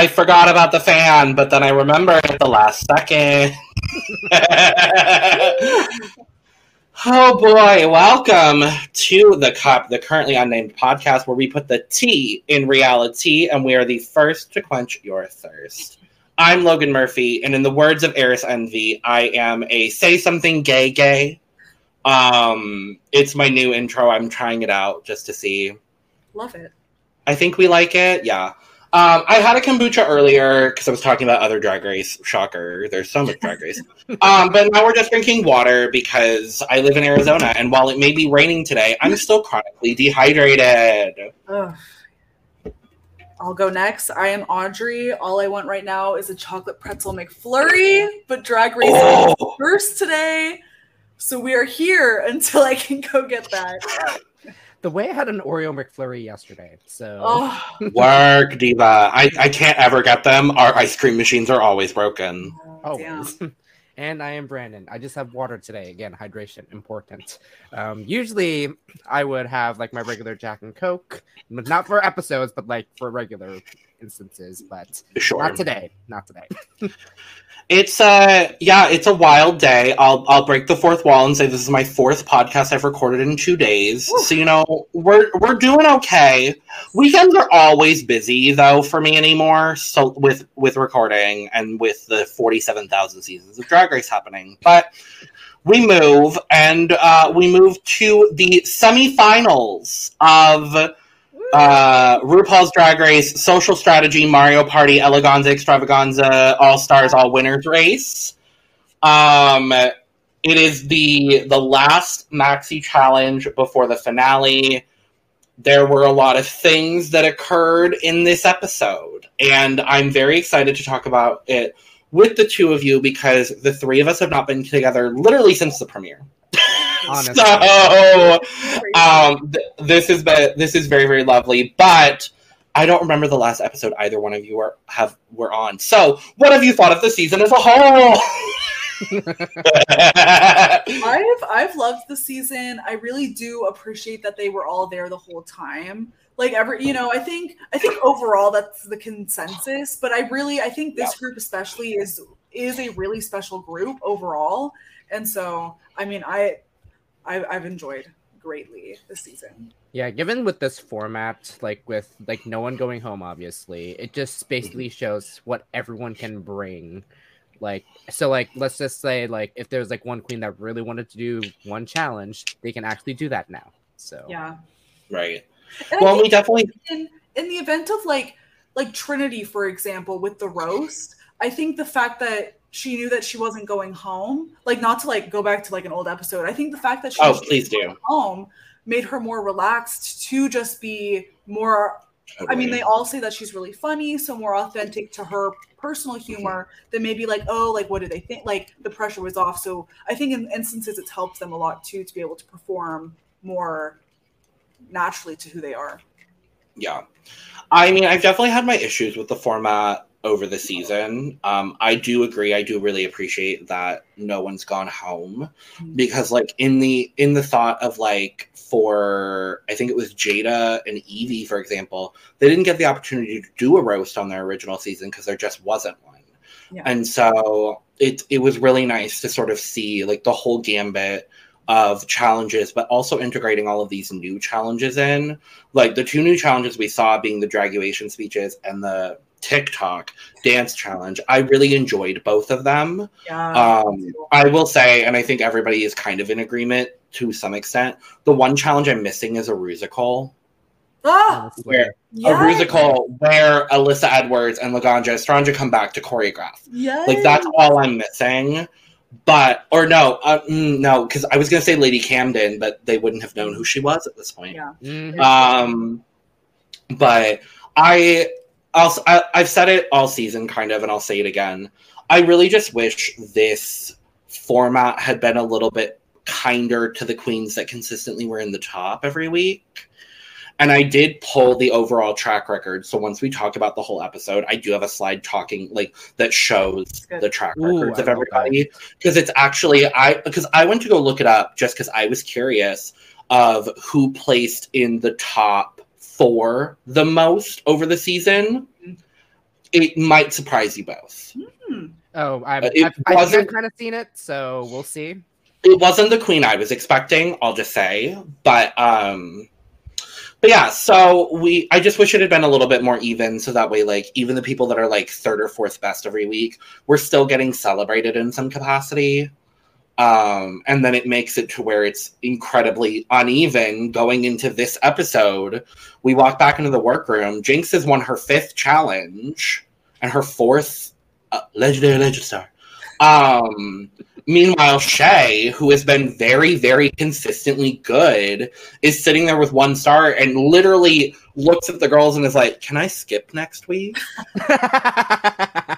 I forgot about the fan, but then I remembered at the last second. oh boy, welcome to the cup, the currently unnamed podcast where we put the tea in reality and we are the first to quench your thirst. I'm Logan Murphy, and in the words of Eris Envy, I am a say something gay gay. Um, it's my new intro. I'm trying it out just to see. Love it. I think we like it. Yeah. Um, I had a kombucha earlier because I was talking about other drag race. Shocker. There's so much drag race. um, but now we're just drinking water because I live in Arizona. And while it may be raining today, I'm still chronically dehydrated. Ugh. I'll go next. I am Audrey. All I want right now is a chocolate pretzel McFlurry, but drag race Oh. is first today. So we are here until I can go get that. The way I had an Oreo McFlurry yesterday, so Oh, Work, Diva. I, I can't ever get them. Our ice cream machines are always broken. damn. always. and I am Brandon. I just have water today. Again, hydration important. Um, usually, I would have like my regular Jack and Coke, but not for episodes, but like for regular instances. But Sure. not today. Not today. It's a yeah, it's a wild day. I'll I'll break the fourth wall and say this is my fourth podcast I've recorded in two days. So you know we're we're doing okay. Weekends are always busy though for me anymore. So with with recording and with the forty seven thousand seasons of Drag Race happening, but we move and uh, we move to the semifinals of uh, RuPaul's Drag Race, Social Strategy, Mario Party, Eleganza, Extravaganza, All Stars, All Winners race. Um, it is the the last maxi challenge before the finale. There were a lot of things that occurred in this episode, and I'm very excited to talk about it with the two of you because the three of us have not been together literally since the premiere. Honestly. So um, th- this is be- this is very very lovely, but I don't remember the last episode either one of you were have were on. So, what have you thought of the season as a whole? I've I've loved the season. I really do appreciate that they were all there the whole time. Like every, you know, I think I think overall that's the consensus. But I really, I think this group especially is is a really special group overall. And so, I mean, I, I I've enjoyed greatly this season. Yeah, given with this format, like with like no one going home, obviously, it just basically mhm. shows what everyone can bring. Like, so, like, let's just say, like, if there's like one queen that really wanted to do one challenge, they can actually do that now. So, Yeah. right. And Well, we definitely in in the event of like like Trinity, for example, with the roast, I think the fact that she knew that she wasn't going home, like not to like go back to like an old episode. I think the fact that she Oh, was please do. home made her more relaxed to just be more I mean, they all say that she's really funny, so more authentic to her personal mm-hmm. humor than maybe like, oh, like what do they think? Like the pressure was off. So I think in instances it's helped them a lot too to be able to perform more naturally to who they are. Yeah. I mean, I've definitely had my issues with the format over the season. Um, I do agree. I do really appreciate that no one's gone home because, like, in the in the thought of like for I think it was Jaida and Yvie, for example, they didn't get the opportunity to do a roast on their original season because there just wasn't one. Yeah. And so it it was really nice to sort of see like the whole gambit of challenges, but also integrating all of these new challenges in. Like the two new challenges we saw being the draguation speeches and the TikTok dance challenge. I really enjoyed both of them. Yeah. Um, I will say, and I think everybody is kind of in agreement to some extent. The one challenge I'm missing is a rusical. ah, honestly, Where a yes, rusical where Alyssa Edwards and Laganja Estranja come back to choreograph. yes. Like that's all I'm missing. But or no, uh, mm, no, because I was gonna say Lady Camden, but they wouldn't have known who she was at this point. Yeah. Mhm. Um, but I, I'll, I, I've said it all season, kind of, and I'll say it again. I really just wish this format had been a little bit kinder to the queens that consistently were in the top every week. And I did pull the overall track record. So once we talk about the whole episode, I do have a slide talking like that shows the track Ooh, records I of everybody. Because it's actually I because I went to go look it up just because I was curious of who placed in the top four the most over the season. it might surprise you both. Hmm. Oh, I've, Uh, it I've, I've, wasn't- kind of seen it, so we'll see. It wasn't the queen I was expecting, I'll just say. But um but yeah, so we I just wish it had been a little bit more even so that way like even the people that are like third or fourth best every week, we're still getting celebrated in some capacity. Um and then it makes it to where it's incredibly uneven going into this episode. We walk back into the workroom. Jinx has won her fifth challenge and her fourth uh, legendary legend star. Um Meanwhile, Shea, who has been very, very consistently good, is sitting there with one star and literally looks at the girls and is like, "Can I skip next week?"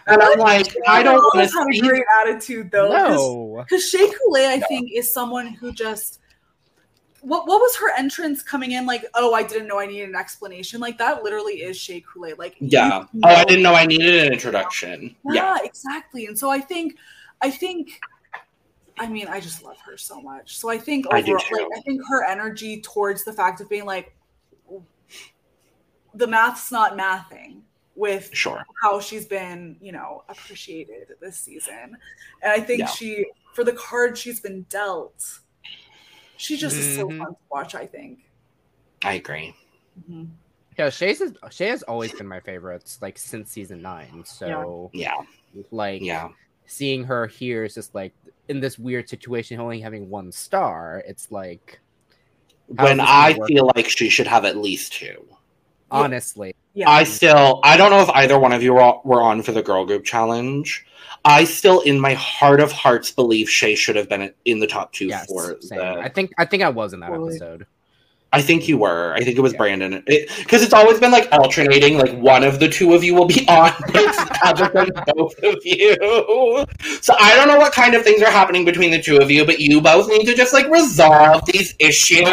And I'm like, "I don't want to had a great attitude though. no. Because Shea Coulee, I think, is someone who just what what was her entrance coming in like? Oh, I didn't know I needed an explanation. Like that literally is Shea Coulee. Like Yeah. you Oh, I didn't know I needed an introduction. Yeah, Yeah. exactly. And so I think, I think, I mean, I just love her so much. So I think I overall, too. like, I think her energy towards the fact of being like, the math's not mathing with Sure. how she's been, you know, appreciated this season. And I think Yeah. she, for the card she's been dealt, she just is so Mhm. fun to watch, I think. I agree. Mhm. Yeah, Shea's is, Shea has always been my favorites, like since season nine. So Yeah. like Yeah. seeing her here is just like in this weird situation, only having one star. It's like When I work? feel like she should have at least two. Honestly, Yeah. I still, I don't know if either one of you were, were on for the girl group challenge. I still, in my heart of hearts, believe Shea should have been in the top two yes, for same. the. I think I think I was in that Totally. episode. I think you were. I think it was Yeah. Brandon. Because it's always been like alternating. Like one of the two of you will be on, but it's never both of you. So I don't know what kind of things are happening between the two of you, but you both need to just like resolve these issues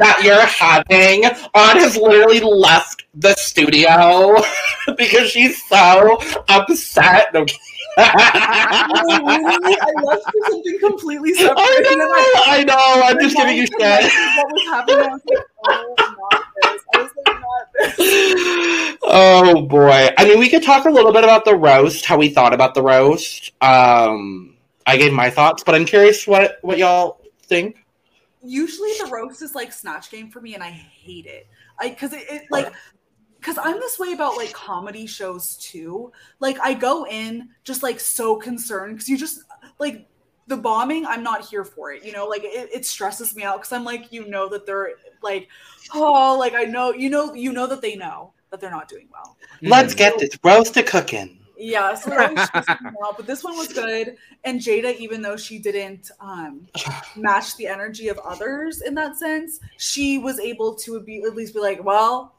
that you're having. On has literally left the studio because she's so upset. No, I left for something completely separate. I and then I know, I know. I'm just giving you shit. What was happening? I was like, oh, not this. I was like, not this. oh boy. I mean, we could talk a little bit about the roast, how we thought about the roast. Um, I gave my thoughts, but I'm curious what what y'all think. Usually the roast is like snatch game for me, and I hate it. I because it, it like because I'm this way about like comedy shows too. Like I go in just like so concerned because you just like the bombing. I'm not here for it. You know, like it, it stresses me out because I'm like, you know that they're like, oh, like I know, you know, you know that they know that they're not doing well. Let's Mhm. get this roast to cooking. Yeah, so that was stressing out, but this one was good. And Jaida, even though she didn't um, match the energy of others in that sense, she was able to be at least be like, "Well,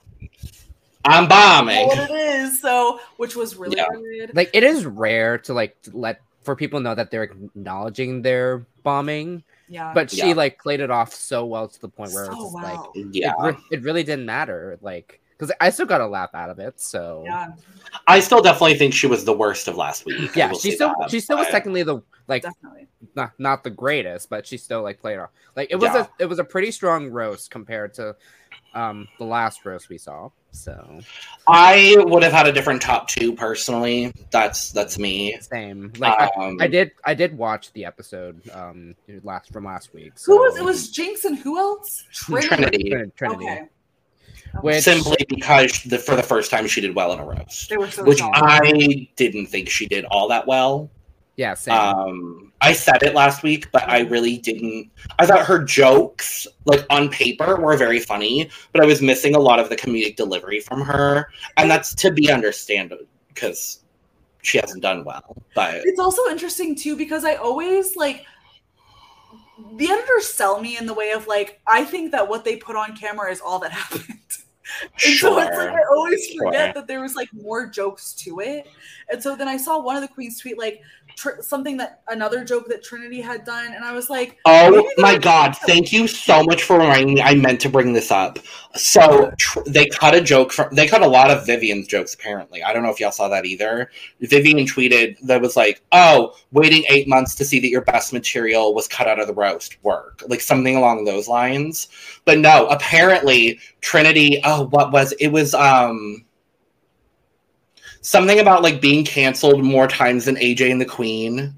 I'm I know bombing. what it is." So, which was really Yeah. good. like it is rare to like to let for people know that they're acknowledging their bombing, Yeah, but she Yeah. like played it off so well to the point where so it's just well. like Yeah. it, re- it really didn't matter, like because I still got a laugh out of it. So yeah, I still definitely think she was the worst of last week. Yeah, she still that, she still was technically the like definitely. not not the greatest, but she still like played off. Like it was Yeah. a it was a pretty strong roast compared to um the last roast we saw. So I would have had a different top two personally. That's that's me. same. Like I, Um, I did I did watch the episode um last from last week. Who was it? Was Jinx and who else? Trinity. Trin- Trinity. Okay. Which simply because the, for the first time she did well in a roast, They were so which strong. I didn't think she did all that well. yeah, same. Um, I said it last week, but I really didn't. I thought her jokes, like on paper, were very funny, but I was missing a lot of the comedic delivery from her, and that's to be understandable because she hasn't done well. But It's also interesting too because I always like the editors sell me in the way of like I think that what they put on camera is all that happened. And so it's like I always forget Sure. that there was like more jokes to it. And so then I saw one of the queens tweet like tr- something that another joke that Trinity had done, and I was like, Oh my god, thank you so much for reminding me. I meant to bring this up. So tr- they cut a joke from they cut a lot of Vivienne's jokes apparently. I don't know if y'all saw that either. Vivienne tweeted that was like, "Oh, waiting 8 months to see that your best material was cut out of the roast work." Like something along those lines. But no, apparently Trinity, oh what was it was um something about like being canceled more times than AJ and the Queen.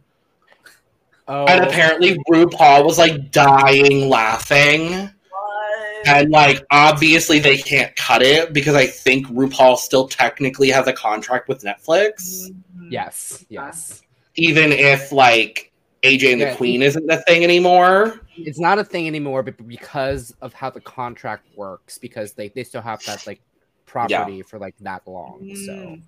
Oh, And apparently RuPaul was like dying laughing. What? And like obviously they can't cut it because I think RuPaul still technically has a contract with Netflix. Mhm. yes, yes. Even if like AJ and Yeah. the Queen isn't the thing anymore. It's not a thing anymore, but because of how the contract works, because they, they still have that like property for like that long. So Mm.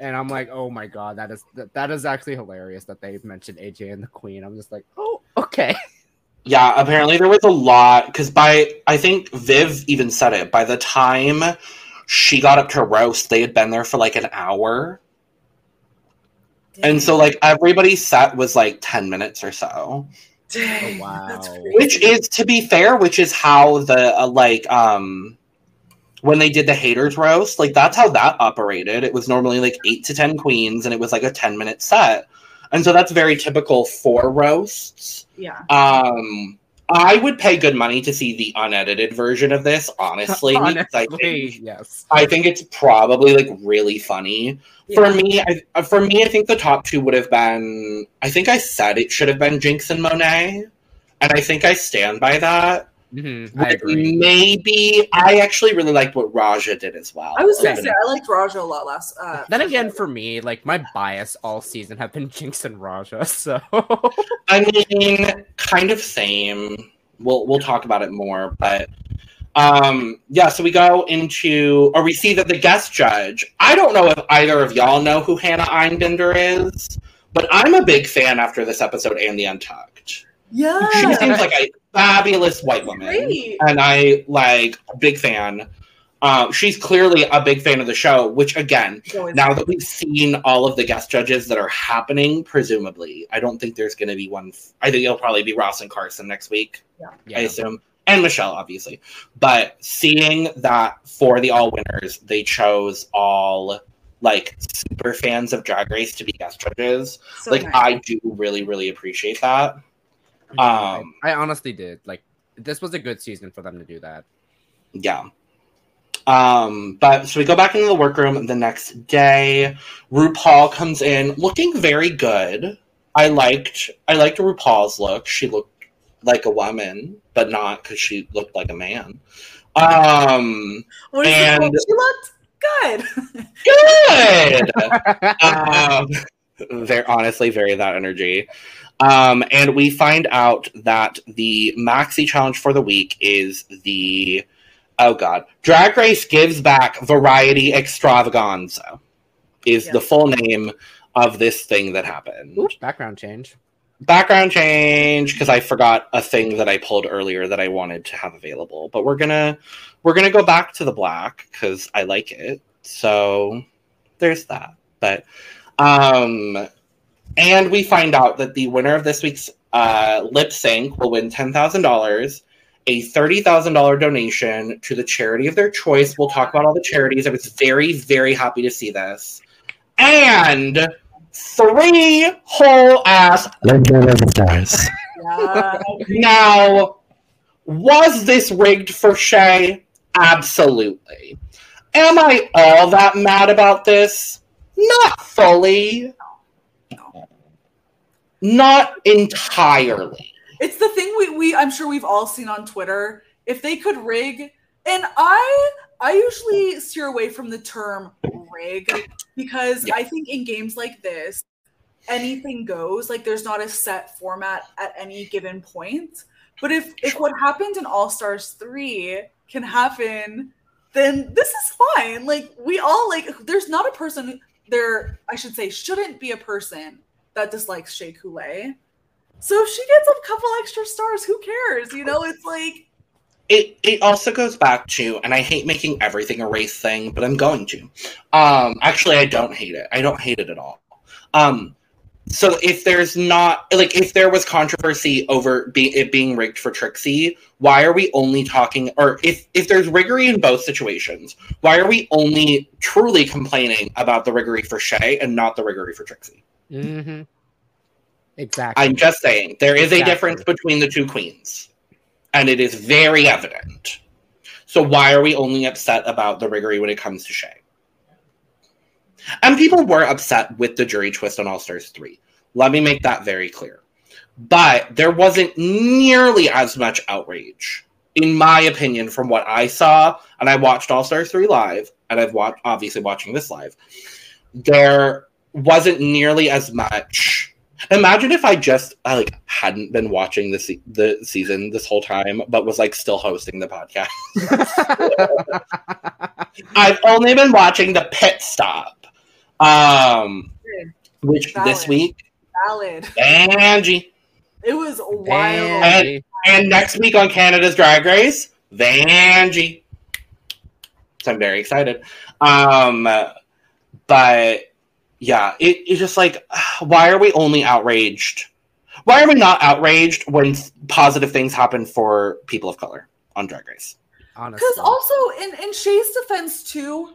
And I'm like, oh my god, that is that, that is actually hilarious that they mentioned AJ and the Queen. I'm just like, oh, okay. Yeah, apparently there was a lot because by I think Viv even said it. By the time she got up to roast, they had been there for like an hour. And so like everybody's set was like 10 minutes or so. Dang, Oh, wow. that's crazy. Which is to be fair, which is how the uh, like um when they did the haters roast, like that's how that operated. It was normally like 8 to 10 queens and it was like a 10 minute set. And so that's very typical for roasts. yeah. Um I would pay good money to see the unedited version of this, honestly. because I think yes. I think it's probably like really funny. For me, I, uh, for me, I think the top two would have been. I think I said it should have been Jinx and Monet, and I think I stand by that. Mhm, I agree. Maybe I actually really liked what Raja did as well. I was gonna say I liked Raja a lot less. Uh, Then again, for me, like my bias all season have been Jinx and Raja, so I mean, kind of same. We'll we'll talk about it more, but um yeah, so we go into or we see that the guest judge, I don't know if either of y'all know who Hannah Einbinder is, but I'm a big fan after this episode and the Untucked. yeah, She seems like a fabulous white woman. great. And I like big fan. Um, she's clearly a big fan of the show, which again, Always- now that we've seen all of the guest judges that are happening, presumably, I don't think there's going to be one. f- I think it'll probably be Ross and Carson next week, I yeah. assume, and Michelle, obviously. But seeing that for the all winners, they chose all like super fans of Drag Race to be guest judges. so like nice. I do really, really appreciate that. Um, I, I honestly did. Like this was a good season for them to do that. yeah. Um, but so we go back into the workroom the next day. RuPaul comes in looking very good. I liked I liked RuPaul's look. She looked like a woman, but not because she looked like a man. Um, What is and- it? She looked good. good. um, they're honestly very that energy. Um, and we find out that the maxi challenge for the week is the oh god, Drag Race gives back Variety Extravaganza is Yeah. the full name of this thing that happened. Ooh, background change. Background change because I forgot a thing that I pulled earlier that I wanted to have available, but we're gonna we're gonna go back to the black because I like it. So there's that. But um and we find out that the winner of this week's uh, lip sync will win ten thousand dollars, a thirty thousand dollar donation to the charity of their choice. We'll talk about all the charities. I was very very happy to see this, and three whole ass stars. Now, was this rigged for Shea? Absolutely. Am I all that mad about this? Not fully. Not entirely. It's the thing we, we I'm sure we've all seen on Twitter. If they could rig, and I I usually steer away from the term rig because Yeah. I think in games like this, anything goes. Like there's not a set format at any given point. But if if what happened in All Stars 3 can happen, then this is fine. Like we all like there's not a person there, I should say, shouldn't be a person that dislikes Shea Coulee. So if she gets a couple extra stars, who cares? You know, it's like It it also goes back to, and I hate making everything a race thing, but I'm going to. Um, actually, I don't hate it. I don't hate it at all. Um, so if there's not like if there was controversy over be, it being rigged for Trixie, why are we only talking? Or if if there's riggery in both situations, why are we only truly complaining about the riggery for Shea and not the riggery for Trixie? Mm-hmm. Exactly. I'm just saying there is a difference between the two queens, and it is very evident. So why are we only upset about the riggery when it comes to Shea? And people were upset with the jury twist on All Stars 3. Let me make that very clear. But there wasn't nearly as much outrage, in my opinion, from what I saw. And I watched All Stars 3 live, and I've watched, obviously, watching this live. There wasn't nearly as much. Imagine if I just I, like hadn't been watching the se- the season this whole time, but was like still hosting the podcast. I've only been watching the pit stop, um, which this week Valid. Angie, It was wild. Vanjie. and next week on Canada's Drag Race, Vanjie. So I'm very excited. Um, but yeah, it, it's just like, why are we only outraged? Why are we not outraged when positive things happen for people of color on Drag Race? Honestly. Because also in in Shea's defense too,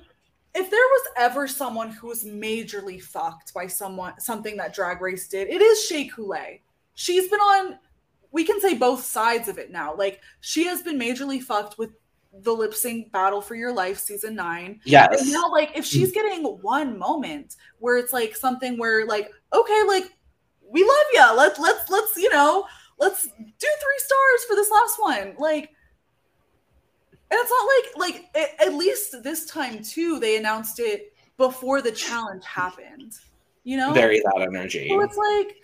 if there was ever someone who was majorly fucked by someone something that Drag Race did, it is Shea Coulee. She's been on. We can say both sides of it now. Like she has been majorly fucked with the lip sync battle for your life season nine. Yes. And now, like, if she's getting one moment where it's like something where, like, okay, like, we love you. Let's let's let's you know, let's do three stars for this last one. Like, and it's not like like at, at least this time too, they announced it before the challenge happened. You know, Very that energy. so it's like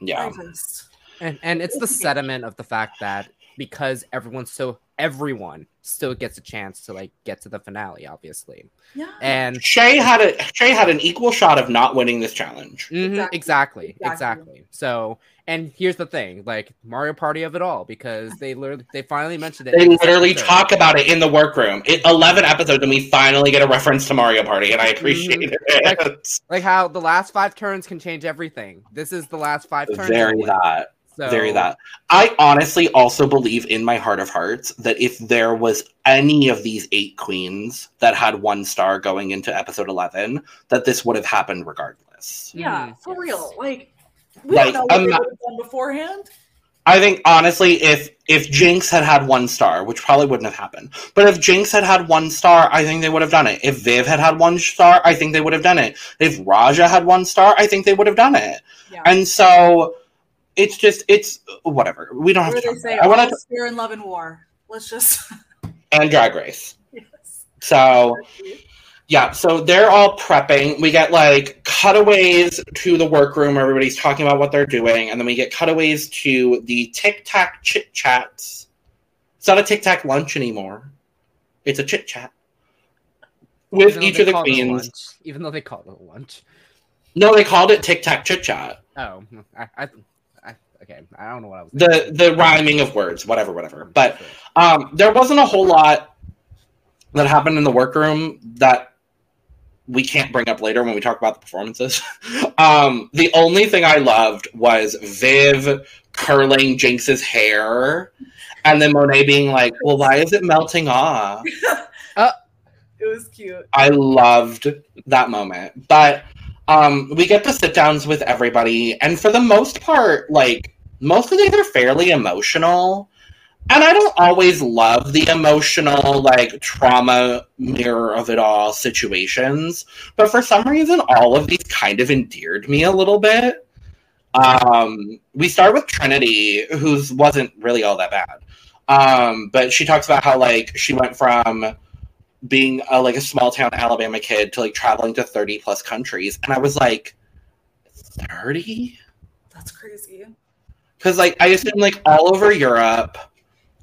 Yeah. Just and and it's the sediment of the fact that because everyone's so everyone still gets a chance to like get to the finale, obviously. yeah. And Shea had a Shea had an equal shot of not winning this challenge. Mhm, Exactly. exactly, Exactly. exactly. So, and here's the thing, like Mario Party of it all, because they literally they finally mentioned it. They literally episode. talk about it in the workroom. It, Eleven episodes, and we finally get a reference to Mario Party, and I appreciate it. like how the last five turns can change everything. This is the last five turns. Very that. So, Very that. I honestly also believe in my heart of hearts that if there was any of these eight queens that had one star going into episode 11, that this would have happened regardless. Yeah, Mhm, for yes. real. Like we Like, don't know what I'm they would have done beforehand. I think honestly, if if Jinx had had one star, which probably wouldn't have happened, but if Jinx had had one star, I think they would have done it. If Viv had had one star, I think they would have done it. If Raja had one star, I think they would have done it. Yeah. And so it's just it's whatever. We don't have What to. do Talk they say? I want to fear and love and war. Let's just and Drag Race. yes. So yeah, so they're all prepping. We get like cutaways to the workroom. Where everybody's talking about what they're doing, and then we get cutaways to the Tic Tac chit chats. It's not a Tic Tac lunch anymore. It's a chit chat with each of the queens. lunch, even though they called it lunch. No, they called it Tic Tac chit chat. Oh, I, I, I, okay, I don't know what I was. The thinking. the rhyming of words, whatever, whatever. But Um, there wasn't a whole lot that happened in the workroom that we can't bring up later when we talk about the performances. um, the only thing I loved was Viv curling Jinx's hair, and then Monet being like, "Well, why is it melting off?" It was cute. I loved that moment. But um, we get the sit downs with everybody, and for the most part, like most of these are fairly emotional. And I don't always love the emotional, like trauma mirror of it all situations, but for some reason, all of these kind of endeared me a little bit. Um, we start with Trinity, whose wasn't really all that bad, um, but she talks about how like she went from being a, like a small town Alabama kid to like traveling to 30 plus countries. And I was like, 30? That's crazy. Because like I assume like all over Europe.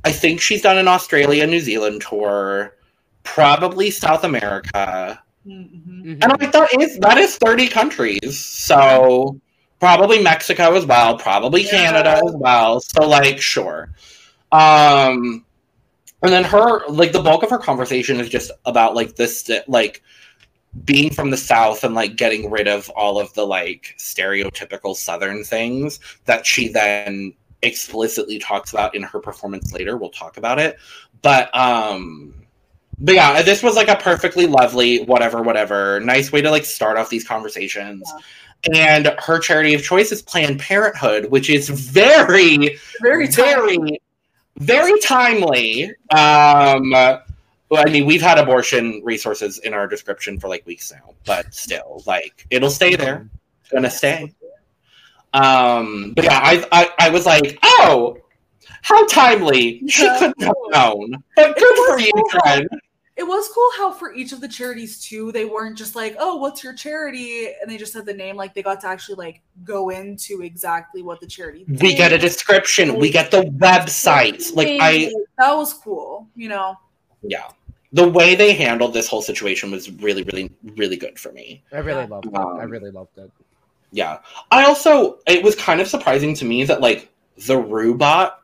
I think she's done an Australia, New Zealand tour, probably South America. Mm-hmm. Mhm. And I'm like, that is that is 30 countries. So probably Mexico as well, probably Yeah. Canada as well. So like sure. Um and then her like the bulk of her conversation is just about like this like being from the south and like getting rid of all of the like stereotypical southern things that she then explicitly talks about in her performance later we'll talk about it. But um but yeah this was like a perfectly lovely whatever whatever nice way to like start off these conversations. And her charity of choice is planned parenthood which is very Very very timely. very timely. Um Well, I mean, we've had abortion resources in our description for like weeks now, but still, like, it'll stay there. It's gonna stay. Um, but yeah, I, I, I was like, oh, how timely. She Yeah. couldn't have known. But good for you, cool. friend. It was cool how for each of the charities too, they weren't just like, "Oh, what's your charity?" and they just said the name. Like they got to actually like go into exactly what the charity. We get a description. We get the website. Like I, that was cool. You know, yeah, the way they handled this whole situation was really, really, really good for me. I really Yeah. loved it. I Um, really loved it. Yeah. I also it was kind of surprising to me that like the robot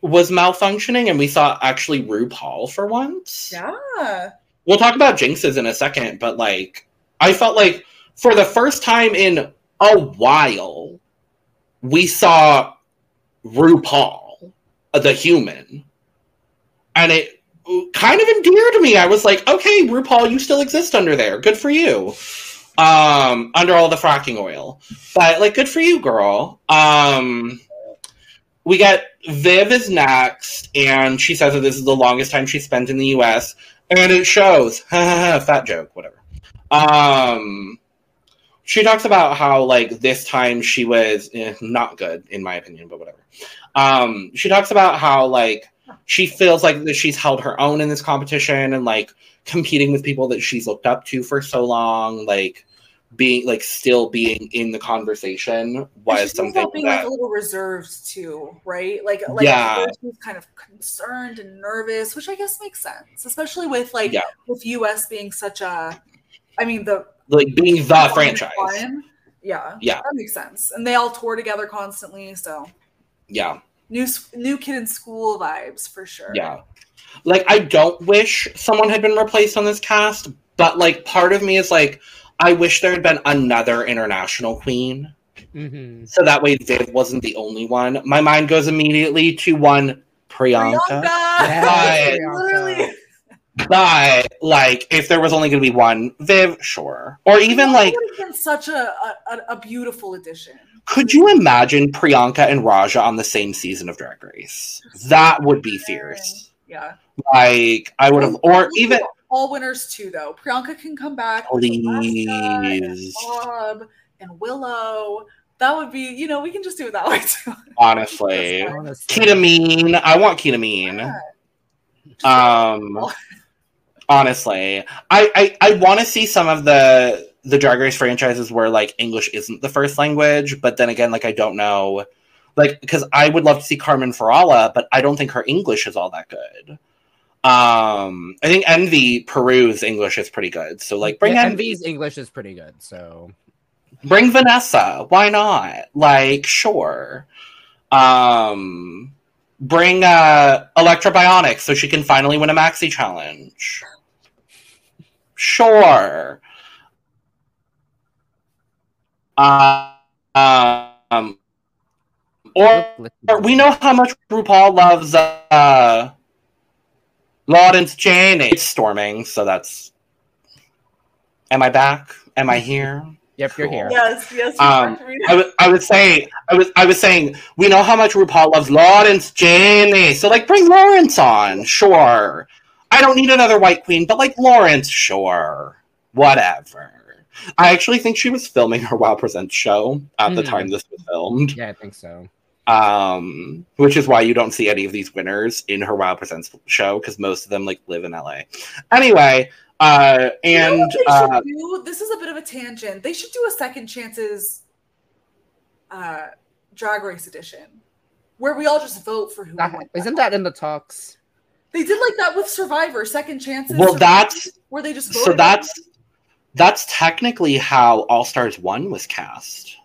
was malfunctioning and we saw actually RuPaul for once. yeah, We'll talk about Jinx's in a second, but like I felt like for the first time in a while we saw RuPaul, the human. And it kind of endeared me. I was like, okay, RuPaul, you still exist under there. Good for you. Um, under all the fracking oil. But like good for you, girl. Um we get Viv is next, and she says that this is the longest time she spent in the US, and it shows. Fat joke, whatever. Um she talks about how like this time she was eh, not good in my opinion, but whatever. Um she talks about how like she feels like that she's held her own in this competition and like competing with people that she's looked up to for so long, like being like still being in the conversation was something being that like a little reserved too, right? Like, like Yeah. at first she was kind of concerned and nervous, which I guess makes sense, especially with like Yeah. with US being such a, I mean the like being the franchise. one, Yeah, Yeah. that makes sense. And they all tour together constantly, so Yeah, new new kid in school vibes for sure. yeah. Like I don't wish someone had been replaced on this cast, but like part of me is like I wish there had been another international queen. hmm So that way Viv wasn't the only one. My mind goes immediately to one Priyanka. Priyanka. Yes, Literally. But like if there was only gonna be one Viv, sure. Or even like been such a, a a beautiful addition. Could you imagine Priyanka and Raja on the same season of Drag Race? That would be fierce. Yeah. Like I would have or even all winners too, though. Priyanka can come back. with and please Bob and Willow. That would be, you know, we can just do it that way too. honestly. Honestly. Kita I want ketamine. Mean. Um honestly. I I, I wanna see some of the the Drag Race franchises where like English isn't the first language, but then again, like I don't know. Like because I would love to see Carmen Farala, but I don't think her English is all that good. Um I think Envy Peru's English is pretty good. So like bring yeah, Envy Envy's English is pretty good, so bring Vanessa. Why not? Like, sure. Um, bring uh, Electra Bionics so she can finally win a maxi challenge. Sure. Uh, um, or, or we know how much RuPaul loves uh, Lawrence Chaney. It's storming, so that's. Am I back? Am I here? Yep, you're here. Yes, yes. Um, you I was, I was saying, I was, I was saying, we know how much RuPaul loves Lawrence Chaney, so like, bring Lawrence on, sure. I don't need another white queen, but like Lawrence, sure, whatever. I actually think she was filming her WoW Presents show at the Hmm. time this was filmed, Yeah, I think so. um, which is why you don't see any of these winners in her WoW Presents show because most of them like live in LA. Anyway, uh, You know and uh, do? This is a bit of a tangent. They should do a second chances uh drag race edition where we all just vote for who we That, want. isn't that in the talks? They did like that with Survivor, second chances. well, Survivor, that's where they just so voted that's that's technically how All Stars One was cast.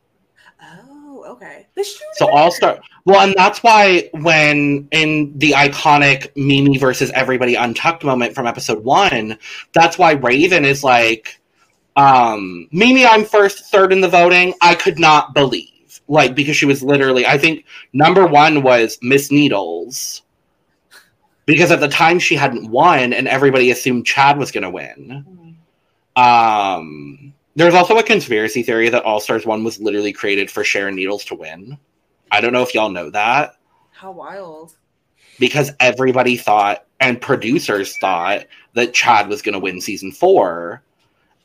Oh, okay. They should do it So. All Star, well, and that's why when in the iconic Mimi versus Everybody Untucked moment from episode one, that's why Raven is like, um, Mimi, I'm first, third in the voting. I could not believe, like, because she was literally, I think number one was Miss Needles. Because at the time she hadn't won, and everybody assumed Chad was going to win. Um, there's also a conspiracy theory that All Stars One was literally created for Sharon Needles to win. I don't know if y'all know that How wild. because everybody thought and producers thought that Chad was going to win season four.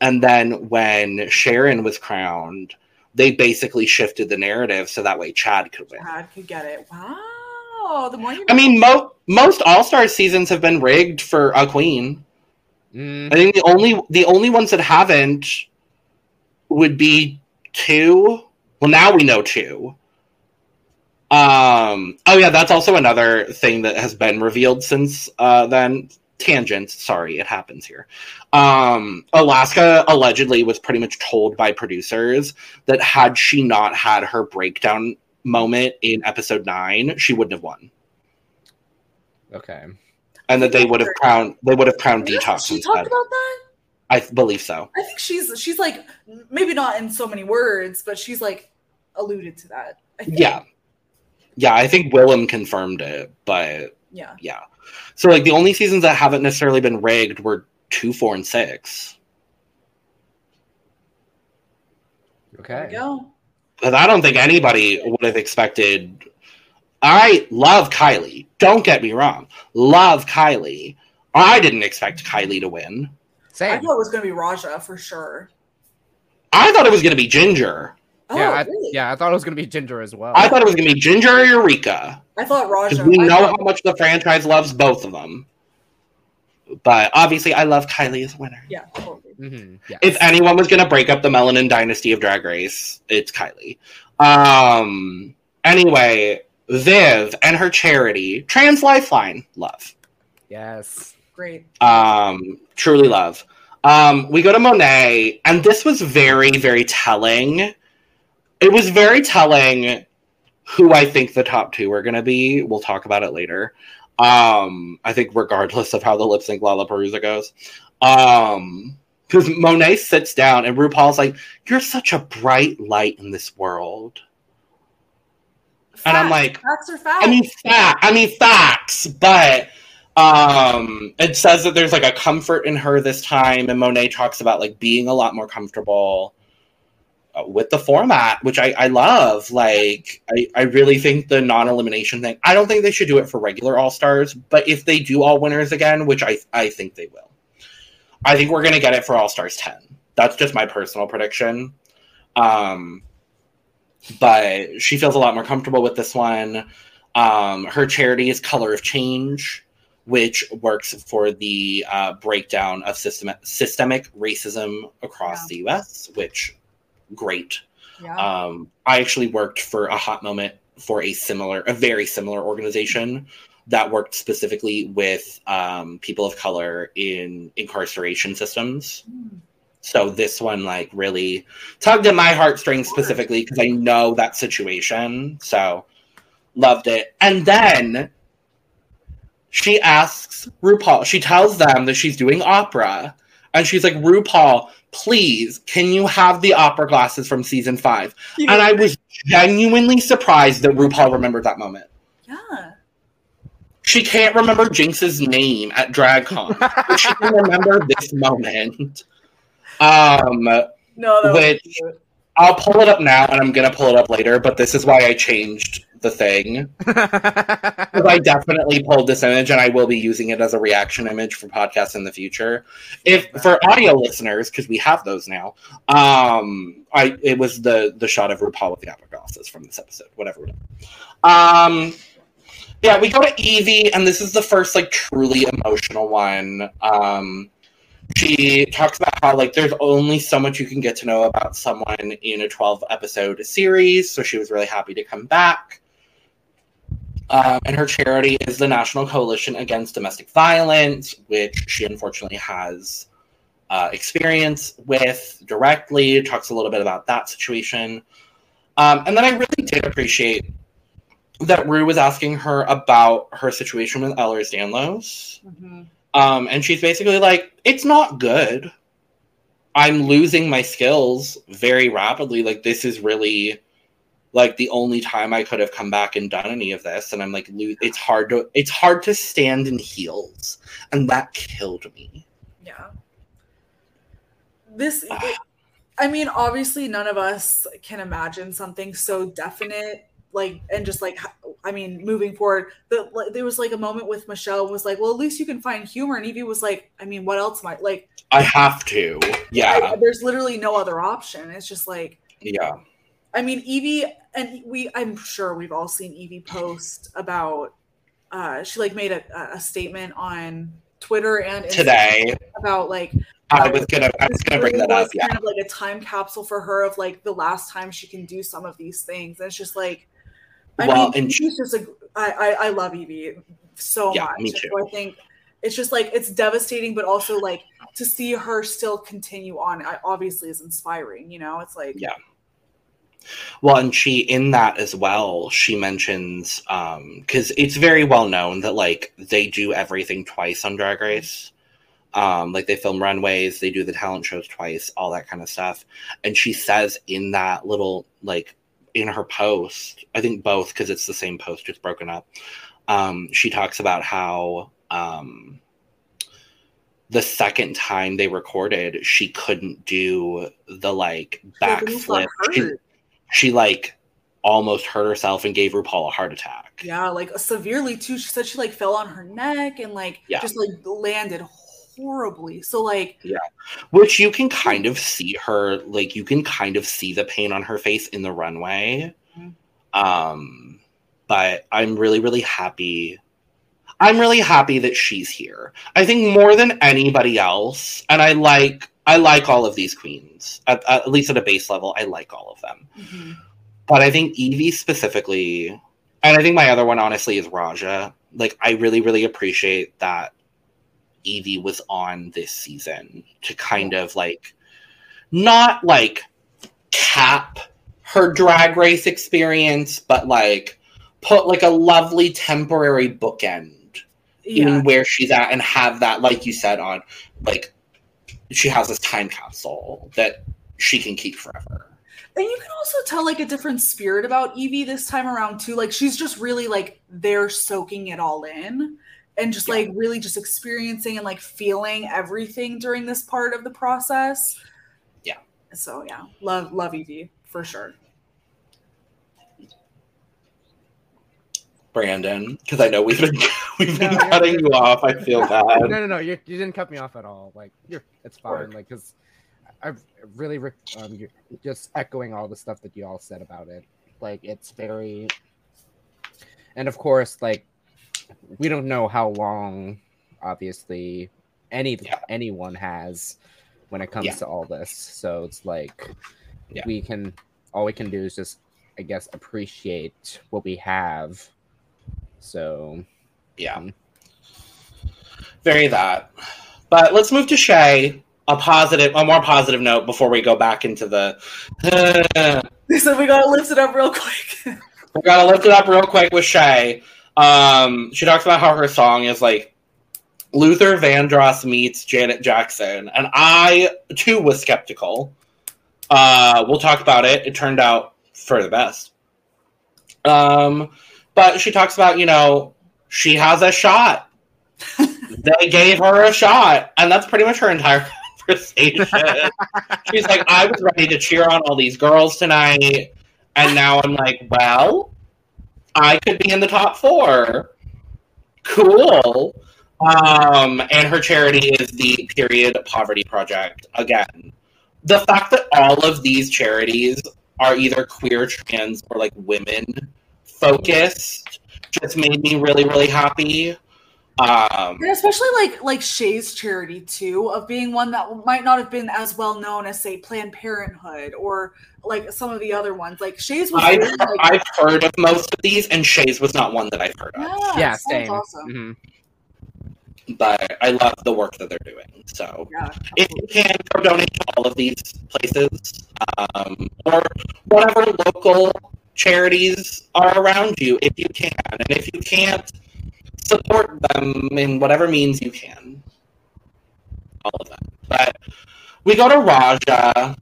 And then when Sharon was crowned, they basically shifted the narrative so that way Chad could win. Chad could get it. Wow. The more you I mean, mo- most All Star seasons have been rigged for a queen. Mm, I think the only the only ones that haven't would be two. Well, now we know two. Um. Oh yeah, that's also another thing that has been revealed since uh, then. Tangents. Sorry, it happens here. Um, Alaska allegedly was pretty much told by producers that had she not had her breakdown moment in episode nine, she wouldn't have won, okay. And that they would have crowned they would have crowned detox She talked about that. I believe so. I think she's she's like maybe not in so many words, but she's like alluded to that. I think. Yeah. Yeah, I think Willam confirmed it, but Yeah. yeah. So like the only seasons that haven't necessarily been rigged were two, four, and six. There Okay. we go. Because I don't think anybody would have expected. I love Kylie. Don't get me wrong. Love Kylie. I didn't expect Kylie to win. Same. I Same. thought it was gonna be Raja for sure. I thought it was going to be Ginger. Oh, yeah, I, really? yeah. I thought it was gonna be Ginger as well. I thought it was going to be Ginger or Eureka. I thought Raja. We I know thought- how much the franchise loves both of them. But obviously, I love Kylie as a winner. Yeah, totally. Mhm, yes. if anyone was going to break up the Melanin dynasty of Drag Race, it's Kylie. Um. Anyway, Viv and her charity, Trans Lifeline, love. yes. Great. Um, truly love. Um, we go to Monet, and this was very, very telling. It was very telling who I think the top two are going to be. We'll talk about it later. Um, I think regardless of how the lip sync Lollapalooza goes. Um, because Monet sits down and RuPaul's like, "You're such a bright light in this world," and I'm like, facts are facts. I mean, fact. I mean, facts. But um, it says that there's like a comfort in her this time, and Monet talks about like being a lot more comfortable uh, with the format, which I I love. Like, I I really think the non-elimination thing. I don't think they should do it for regular All Stars, but if they do all winners again, which I I think they will, I think we're gonna get it for All Stars ten. That's just my personal prediction. Um, but she feels a lot more comfortable with this one. Um, her charity is Color of Change, which works for the uh, breakdown of system- systemic racism across Yeah. the U.S. Which great. yeah. Um, I actually worked for a hot moment for a similar, a very similar organization that worked specifically with um, people of color in incarceration systems. Hmm. So this one like really tugged at my heartstrings specifically because I know that situation. So loved it. And then she asks RuPaul, she tells them that she's doing opera. And she's like, RuPaul, please, can you have the opera glasses from season five? And I was genuinely surprised that RuPaul remembered that moment. yeah. She can't remember Jinx's name at DragCon. but she can remember this moment. Um, No, that Which- was. I'll pull it up now, and I'm gonna pull it up later. But this is why I changed the thing because I definitely pulled this image, and I will be using it as a reaction image for podcasts in the future. If for audio listeners, because we have those now, um, I it was the the shot of RuPaul with the opera glasses from this episode, whatever. whatever. Um, yeah, we go to Yvie, and this is the first like truly emotional one. Um, she talks about how like there's only so much you can get to know about someone in a 12 episode series so she was really happy to come back um, and her charity is the national coalition against domestic violence which she unfortunately has uh, experience with directly talks a little bit about that situation um, and then i really did appreciate that rue was asking her about her situation with Ehlers Danlos. Mhm. Um, and she's basically like, it's not good. I'm losing my skills very rapidly. Like, this is really like the only time I could have come back and done any of this. And I'm like, it's hard to it's hard to stand in heels, and that killed me. Yeah. This, I mean, obviously, none of us can imagine something so definite like and just like I mean, moving forward, the, there was like a moment with Michelle was like, well, at least you can find humor, and Yvie was like, I mean, what else might like? I have to, yeah. I, there's literally no other option. It's just like, yeah. I mean, Yvie, and we, I'm sure we've all seen Yvie post about. Uh, she like made a, a statement on Twitter and Instagram today about like I was gonna I was gonna bring that up. Yeah, kind of like a time capsule for her of like the last time she can do some of these things. And it's just like I well, mean, and she's just a. I, I I love Yvie so yeah, much. Me too. So I think it's just like it's devastating, but also like to see her still continue on. Obviously, is inspiring. You know, it's like yeah. Well, and she in that as well. She mentions um because it's very well known that like they do everything twice on Drag Race. Um, like they film runways, they do the talent shows twice, all that kind of stuff. And she says in that little like in her post, I think both because it's the same post, just broken up. Um, she talks about how um, the second time they recorded, she couldn't do the like backflip. She, she like almost hurt herself and gave RuPaul a heart attack. Yeah, like severely too. She said she like fell on her neck and like yeah. just like landed horribly. So like yeah, which you can kind of see her like you can kind of see the pain on her face in the runway. Mm-hmm. Um, but I'm really really happy. I'm really happy that she's here. I think more than anybody else, and I like I like all of these queens at, at least at a base level. I like all of them, mm-hmm. but I think Yvie specifically, and I think my other one honestly is Raja. Like I really really appreciate that Yvie was on this season to kind of like not like cap her drag race experience, but like put like a lovely temporary bookend yeah. in where she's at and have that, like you said, on like she has this time capsule that she can keep forever. And you can also tell like a different spirit about Yvie this time around too. Like she's just really like they're soaking it all in and just yeah. like really just experiencing and like feeling everything during this part of the process. Yeah. So yeah, love love Yvie for sure. Brandon, because I know we've been we've been no, cutting you off. I feel bad. No, no, no. You, you didn't cut me off at all. Like you're, it's fine. Work. Like because I've really um, you're just echoing all the stuff that you all said about it. Like it's very, and of course, like we don't know how long, obviously, any yeah. anyone has when it comes yeah. to all this. So it's like yeah. we can all we can do is just, I guess, appreciate what we have. So, yeah, um, very that. But let's move to Shea. A positive, a more positive note before we go back into the. so we gotta lift it up real quick. we gotta lift it up real quick with Shea. Um, she talks about how her song is like Luther Vandross meets Janet Jackson, and I too was skeptical. Uh, we'll talk about it. It turned out for the best. Um, but she talks about you know she has a shot. they gave her a shot, and that's pretty much her entire conversation. She's like, I was ready to cheer on all these girls tonight, and now I'm like, well, I could be in the top four. Cool. Um, and her charity is the Period Poverty Project. Again, the fact that all of these charities are either queer, trans, or like women focused just made me really, really happy. Um, and especially like like Shea's charity too, of being one that might not have been as well known as say Planned Parenthood or like some of the other ones. Like Shea's was. I've, like, I've heard of most of these, and Shea's was not one that I've heard of. Yeah, yeah same. Awesome. Mm-hmm. But I love the work that they're doing. So yeah, if you can go donate to all of these places, um, or whatever local charities are around you, if you can, and if you can't support them in whatever means you can. All of that. But we go to Raja,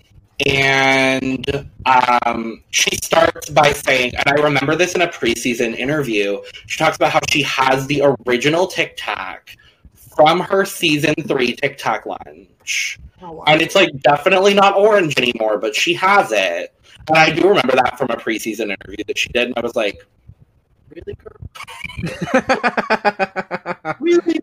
and um, she starts by saying, and I remember this in a preseason interview. She talks about how she has the original Tic Tac from her season three Tic Tac lunch. Oh, wow. And it's like definitely not orange anymore, but she has it. And I do remember that from a preseason interview that she did. And I was like, really, girl? Really?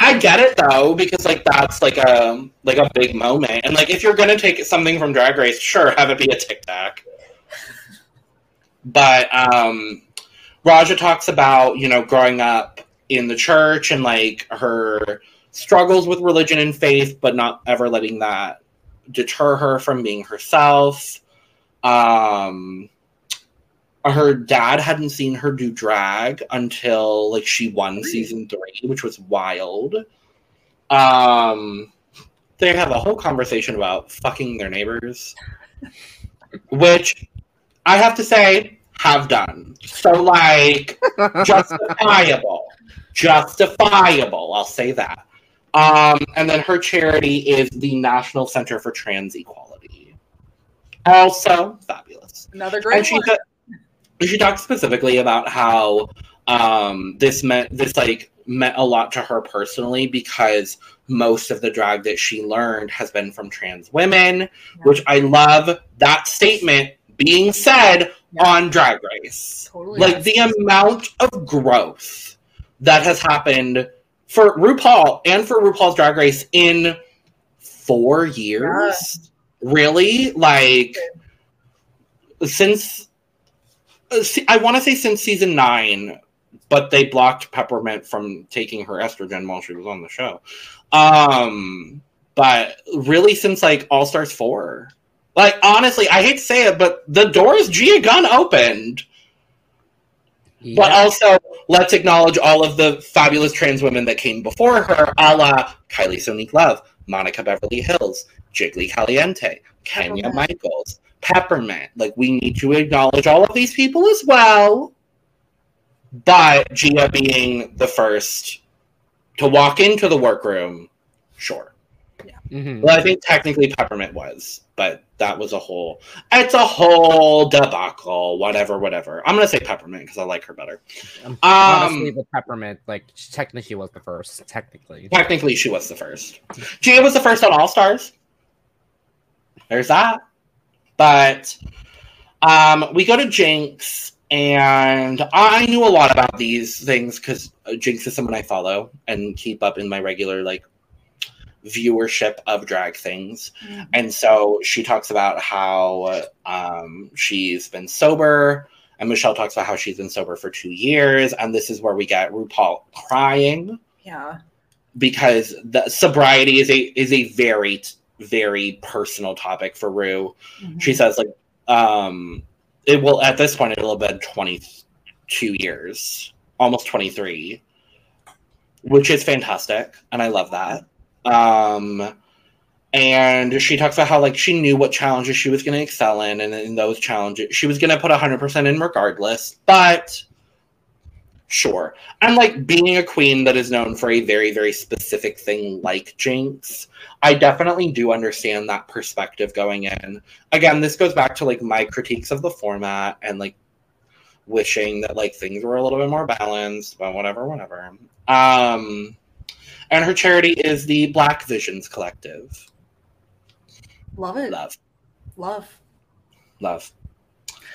I get it though, because like that's like a like a big moment. And like if you're gonna take something from Drag Race, sure, have it be a Tic Tac. But um Raja talks about, you know, growing up in the church and like her struggles with religion and faith, but not ever letting that deter her from being herself. Um, her dad hadn't seen her do drag until like she won season three, which was wild. Um, they have a whole conversation about fucking their neighbors, which I have to say have done. So like justifiable, justifiable. I'll say that. Um, and then her charity is the National Center for Trans Equality. Also fabulous. Another great And she one. ta- she talks specifically about how um, this meant this like meant a lot to her personally because most of the drag that she learned has been from trans women, which I love that statement being said Yeah. on Drag Race Totally. like the amount of growth that has happened for RuPaul and for RuPaul's Drag Race in four years. Really, like since I want to say since season nine, but they blocked Peppermint from taking her estrogen while she was on the show. Um, but really, since like All Stars four. Like honestly, I hate to say it, but the doors Gia Gunn opened. But also, let's acknowledge all of the fabulous trans women that came before her, a la Kylie Sonique Love, Monica Beverly Hillz, Jiggly Caliente, Kenya Michaels, Peppermint. Like, we need to acknowledge all of these people as well. But Gia being the first to walk into the workroom, sure. Yeah. Mm-hmm. Well, I think technically Peppermint was, but that was a whole. It's a whole debacle. Whatever, whatever. I'm gonna say Peppermint because I like her better. Um, Honestly, the peppermint, like technically, she was the first. Technically, Technically, she was the first. Gia was the first on All Stars. There's that. But um, we go to Jinx, and I knew a lot about these things because Jinx is someone I follow and keep up in my regular like viewership of drag things. Mhm. And so she talks about how um, she's been sober, and Michelle talks about how she's been sober for two years. And this is where we get RuPaul crying Yeah. because the sobriety is a is a very very personal topic for Rue. Mhm. She says like um it will at this point it'll have been 22 years, almost 23, which is fantastic and I love that. Um and she talks about how like she knew what challenges she was going to excel in and in those challenges she was going to put 100% in regardless, but sure. And like being a queen that is known for a very, very specific thing like Jinx, I definitely do understand that perspective going in. Again, this goes back to like my critiques of the format and like wishing that like things were a little bit more balanced, but whatever, whatever. Um and her charity is the Black Visions Collective. Love it. Love. Love. Love.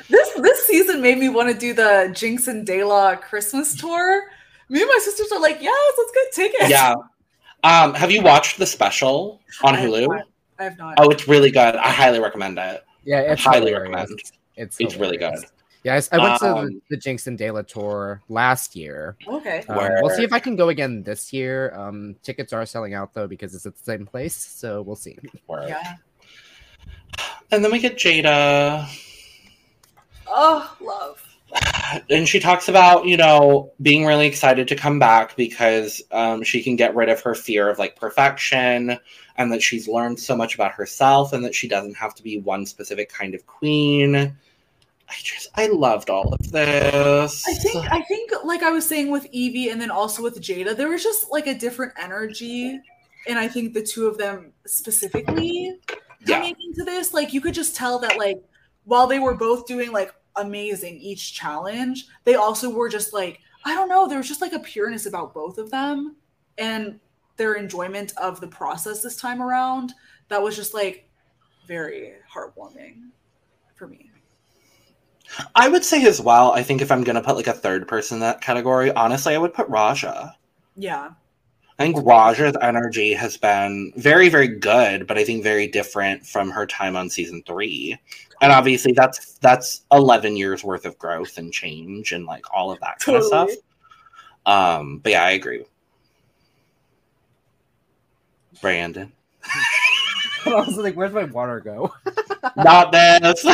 This this season made me want to do the Jinx and Dela Christmas tour. Me and my sisters are like, yes, let's get tickets. Yeah. Um, have you watched the special on I Hulu? not. I have not. Oh, it's really good. I highly recommend it. yeah, it's highly hilarious. recommend. It's It's really good. Yeah, I went to Um, the, the Jinx and Dela tour last year. okay. Um, we'll see if I can go again this year. Um, tickets are selling out though because it's at the same place, so we'll see. Word. Yeah. And then we get Jaida. Oh, love. and she talks about you know being really excited to come back because um, she can get rid of her fear of like perfection and that she's learned so much about herself and that she doesn't have to be one specific kind of queen i just i loved all of this I think I think like I was saying with Yvie and then also with Jaida, there was just like a different energy. And I think the two of them specifically Yeah. coming into this, like you could just tell that like while they were both doing like amazing each challenge, they also were just like, I don't know, there was just like a pureness about both of them. And their enjoyment of the process this time around that was just like very heartwarming for me. I would say as well, I think if I'm gonna put like a third person in that category, honestly, I would put Raja. Yeah. I think Raja's energy has been very, very good, but I think very different from her time on season three. And obviously that's that's eleven years worth of growth and change and like all of that kind of stuff. Um, but yeah, I agree. Brandon. I was like, where's my water go? Not this.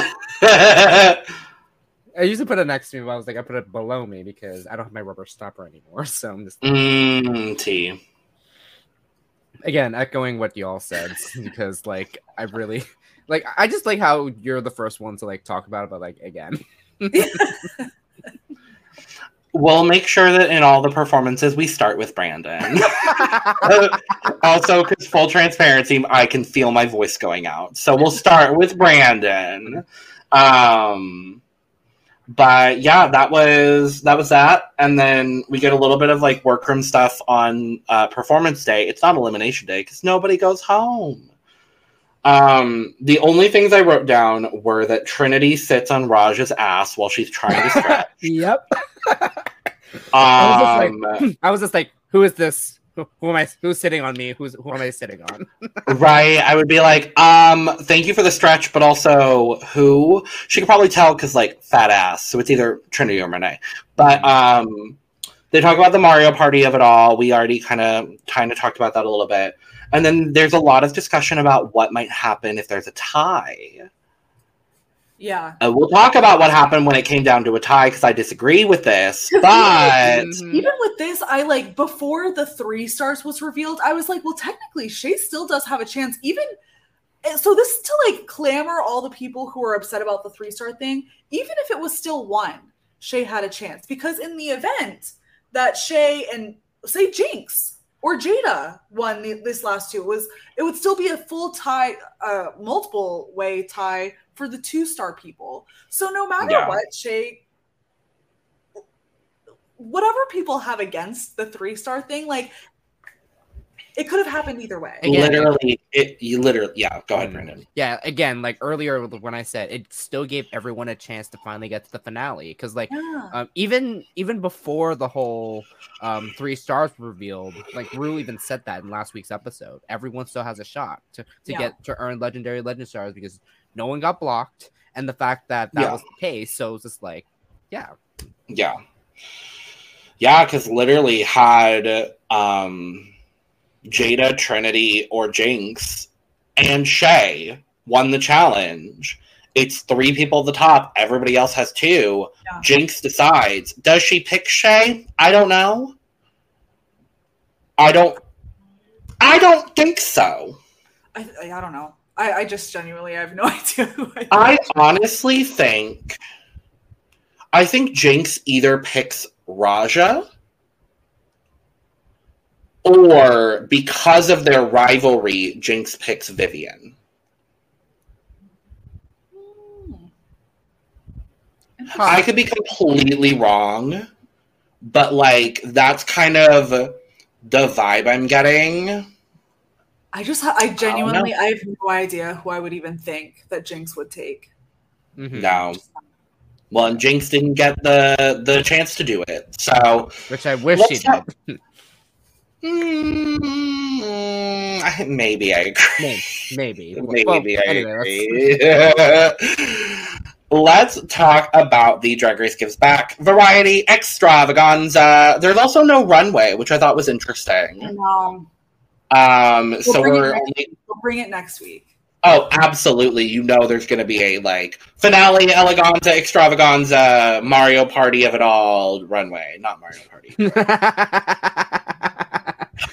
I used to put it next to me, but I was like, I put it below me because I don't have my rubber stopper anymore. So I'm just mm, tea. Again echoing what y'all said because like I really like I just like how you're the first one to like talk about it, but like again. We'll make sure that in all the performances we start with Brandon. also, because full transparency, I can feel my voice going out. So we'll start with Brandon. Um, but yeah, that was that was that, and then we get a little bit of like workroom stuff on uh, performance day. It's not elimination day because nobody goes home. Um, the only things I wrote down were that Trinity sits on Raj's ass while she's trying to stretch. yep. um, I was like, I was just like, who is this? Who, am I? Who's sitting on me? Who's who am I sitting on? right. I would be like, um, thank you for the stretch, but also who? She could probably tell because like fat ass. So it's either Trinity or Renee. But um, they talk about the Mario Party of it all. We already kind of kind of talked about that a little bit. And then there's a lot of discussion about what might happen if there's a tie. Yeah. Uh, we'll talk about what happened when it came down to a tie because I disagree with this. But Mhm. Even with this, I like before the three stars was revealed, I was like, well, technically, Shea still does have a chance. Even so, this is to like clamor all the people who are upset about the three star thing. Even if it was still one, Shea had a chance because in the event that Shea and say Jinx or Jaida won the, this last two, it was it would still be a full tie, uh, multiple way tie for the two star people. So no matter Yeah. what, Shea whatever people have against the three star thing, like it could have happened either way. Again, literally, it you literally yeah. Go ahead. Brandon. Yeah, again, like earlier when I said it still gave everyone a chance to finally get to the finale because like Yeah. um, even even before the whole um, three stars were revealed, like Rue even said that in last week's episode. Everyone still has a shot to, to Yeah. get to earn legendary legend stars because no one got blocked, and the fact that that Yeah. was the case, so it's just like, yeah, Yeah. Yeah, because literally had um Jaida, Trinity, or Jinx and Shea won the challenge. It's three people at the top. Everybody else has two. Yeah. Jinx decides. Does she pick Shea? I don't know. I don't I don't think so. I, I, I don't know. I, I just genuinely I have no idea who I, I honestly think I think Jinx either picks Raja or because of their rivalry, Jinx picks Vivienne. Hmm. I could be completely wrong, but like that's kind of the vibe I'm getting. I just ha- I genuinely I have no idea who I would even think that Jinx would take. Mhm. No. Well, and Jinx didn't get the the chance to do it. So which I wish Let's she talk- did. Mm, maybe I agree. Maybe, maybe. Maybe Well, I anyway, let's- agree. Let's talk about the Drag Race Gives Back Variety Extravaganza. There's also no runway, which I thought was interesting. know. Um, so bring it we're only... we'll bring it next week. Oh, absolutely! You know, there's going to be a like finale, eleganza, extravaganza, Mario Party of it all runway, not Mario Party.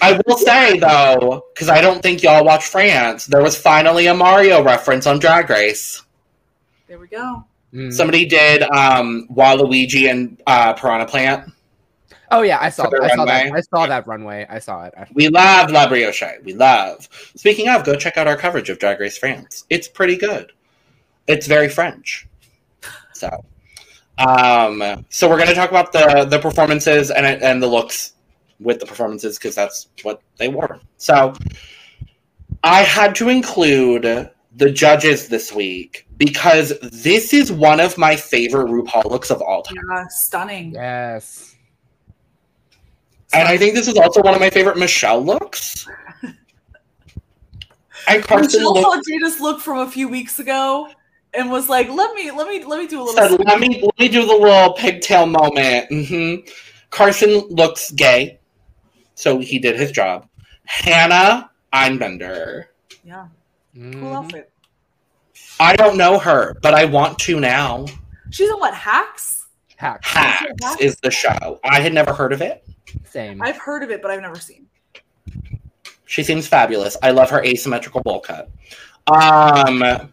I will say though, because I don't think y'all watch France, there was finally a Mario reference on Drag Race. There we go. Mm. Somebody did um, Waluigi and uh, Piranha Plant. Oh yeah, I saw. for I saw that. runway. I saw that runway. I saw it. I- We love La Brioche. We love. Speaking of, go check out our coverage of Drag Race France. It's pretty good. It's very French. So, um, so we're going to talk about the the performances and and the looks with the performances because that's what they were. So I had to include the judges this week because this is one of my favorite RuPaul looks of all time. Yeah, stunning. Yes. And I think this is also one of my favorite Michelle looks. And Carson Michelle looked, saw Jaida's look from a few weeks ago and was like, "Let me, let me, let me do a little." said, let me let me do the little pigtail moment. hmm Carson looks gay, so he did his job. Hannah Einbender. yeah, cool Mhm. outfit. I don't know her, but I want to now. She's in what hacks? Hack. Hacks is the show. I had never heard of it. Same. I've heard of it, but I've never seen. She seems fabulous. I love her asymmetrical bowl cut. Um,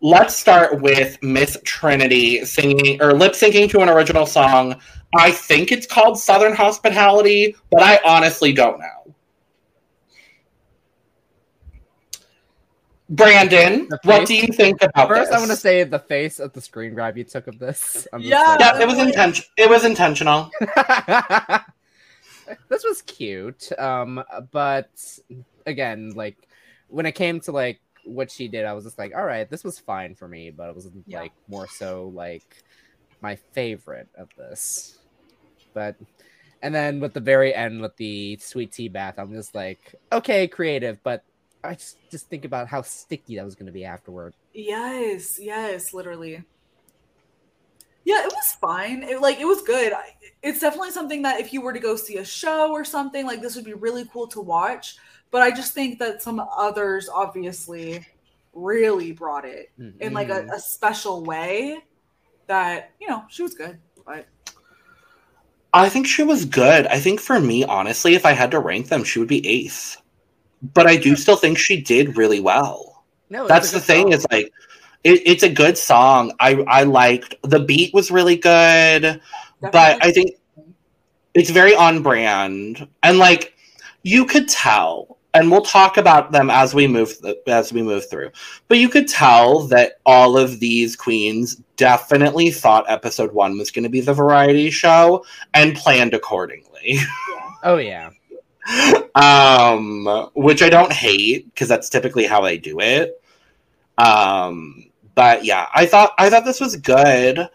let's start with Miss Trinity singing or lip syncing to an original song. I think it's called Southern Hospitality, but I honestly don't know. Brandon, what do you think about First, this? I want to say the face of the screen grab you took of this. I'm just Yeah. like- yeah, it was intention. It was intentional. this was cute. Um, but again, like when it came to like what she did, I was just like, all right, this was fine for me, but it wasn't Yeah. like more so like my favorite of this. But and then with the very end with the sweet tea bath, I'm just like, okay, creative, but I just just think about how sticky that was going to be afterward. Yes, yes, literally. Yeah, it was fine. It like it was good. I- It's definitely something that if you were to go see a show or something like this would be really cool to watch. But I just think that some others obviously really brought it in like a, Mhm. a special way. That you know she was good, but I think she was good. I think for me, honestly, if I had to rank them, she would be eighth. But I do still think she did really well. no, That's the thing. song. Is like, it, it's a good song. I I liked the beat was really good, but I think it's very on brand and like you could tell. And we'll talk about them as we move as we move through. But you could tell that all of these queens definitely thought episode one was going to be the variety show and planned accordingly. oh yeah. um, which I don't hate because that's typically how I do it. Um, but yeah, I thought I thought this was good.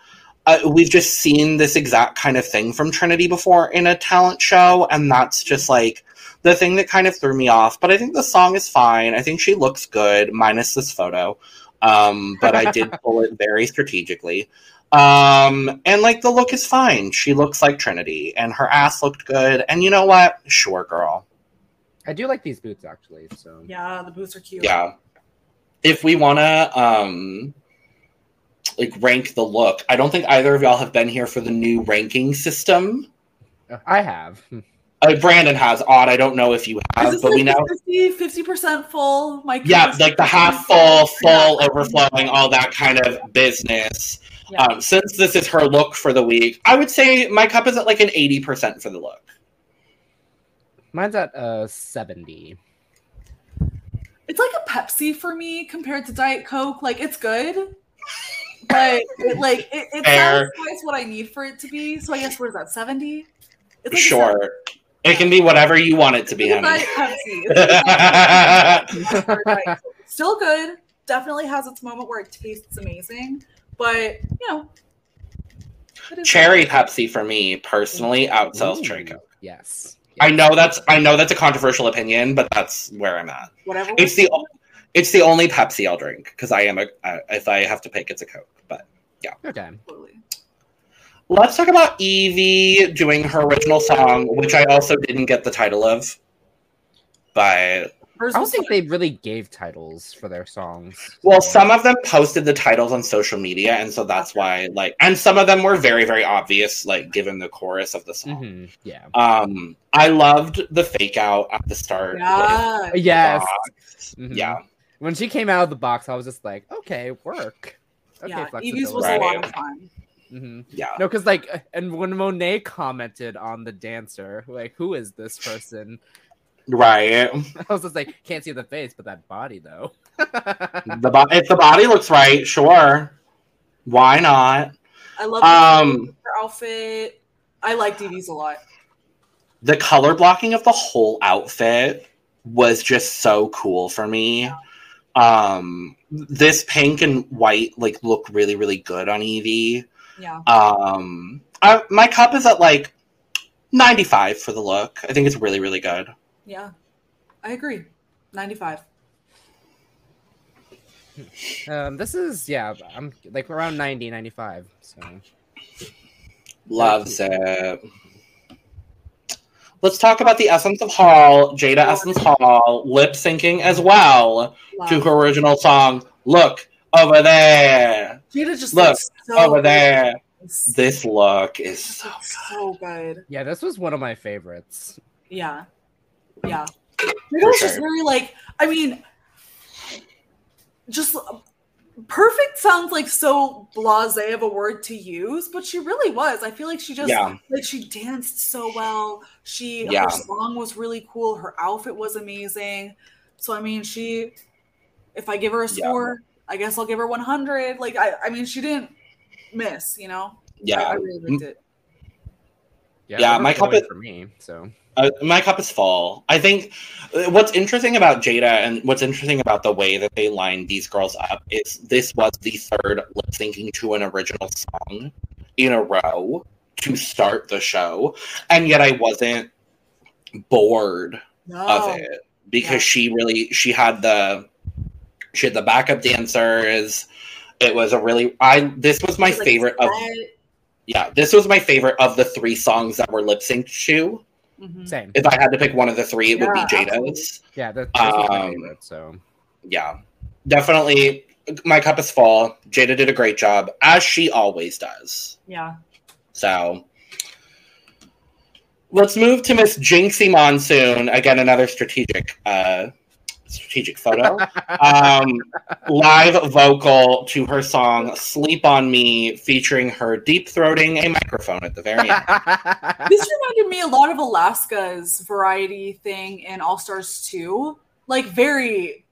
Uh, we've just seen this exact kind of thing from Trinity before in a talent show, and that's just like the thing that kind of threw me off. But I think the song is fine. I think she looks good, minus this photo. Um, but I did pull it very strategically. Um, and like the look is fine. She looks like Trinity, and her ass looked good. And you know what? Sure, girl. I do like these boots actually. So yeah, the boots are cute. Yeah. If we want to, um, like rank the look, I don't think either of y'all have been here for the new ranking system. Uh, I have. Uh, Brandon has odd. I don't know if you have, this but we like know. 50 percent full? My Yeah, like the half full, full, Yeah. overflowing, all that kind of business. Yeah. Um, since this is her look for the week, I would say my cup is at like an eighty percent for the look. Mine's at uh seventy. It's like a Pepsi for me compared to Diet Coke. Like it's good, but it like it, it Fair. satisfies what I need for it to be. So I guess what is that seventy? Like Sure, it can be whatever you want it to be, It's honey. Diet Pepsi. It's like a Diet Pepsi or Diet Coke. Still good. Definitely has its moment where it tastes amazing, but you know, it is Cherry Pepsi for me personally mm. outsells Ooh, Cherry mm. Coke. Yes. I know that's I know that's a controversial opinion, but that's where I'm at. whatever. It's the it's the only Pepsi I'll drink because I am a uh, if I have to pick, it's a Coke. But yeah. Okay. Absolutely. let's talk about Yvie doing her original song, which I also didn't get the title of. But Hers I don't think fun. they really gave titles for their songs. well, some of them posted the titles on social media, and so that's why like, and some of them were very very obvious, like given the chorus of the song. hmm Yeah. Um, I loved the fake out at the start. Yeah. Yes. Box. Mhm. Yeah. When she came out of the box, I was just like, okay, work. Okay, yeah. flexibility. Yvie's was Right. a lot of fun. Mm-hmm. Yeah. No, because like, and when Monet commented on the dancer, like, who is this person? Right. I was just like, can't see the face, but that body though. The bo- if the body looks right, sure. Why not? I love Um, her outfit. I like Yvie's a lot. the color blocking of the whole outfit was just so cool for me. Um, this pink and white like look really really good on Yvie. Yeah. Um, I, my cup is at like 95 for the look. I think it's really really good. Yeah. I agree. 95. Um, this is yeah, I'm like around 90, 95. So Loves it. Let's talk about the Essence of Hall, Jaida Essence Hall, lip syncing as well to her original song. Look over there. Jaida just Look, looks so over there. This look is so Looks so good. yeah, this was one of my favorites. Yeah. Yeah. Jaida was just very like, I mean, just uh, perfect sounds like so blase of a word to use, but she really was. I feel like she just Yeah. like she danced so well. She Yeah. her song was really cool. Her outfit was amazing. So I mean, she if I give her a Yeah. score, I guess I'll give her 100. Like I I mean, she didn't miss, you know. I, I yeah. really liked it. Yeah, my cup is- for me. So Uh, my cup is full. I think uh, what's interesting about Jaida and what's interesting about the way that they lined these girls up is this was the third lip syncing to an original song in a row to start the show, and yet I wasn't bored No. of it because Yeah. she really she had the she had the backup dancers. It was a really I this was my Like, favorite of set. Yeah this was my favorite of the three songs that were lip synced to. Mhm. same. If I had to pick one of the three, it would be Jaida's. absolutely. Yeah, that's, this my Um, favorite. So Yeah, definitely. My cup is full. Jaida did a great job, as she always does. Yeah. So let's move to Miss Jinxie Monsoon. Again, another strategic, uh, strategic photo. um, live vocal to her song "Sleep on Me," featuring her deep throating a microphone at the very end. this reminded me a lot of Alaska's variety thing in All Stars 2. Like very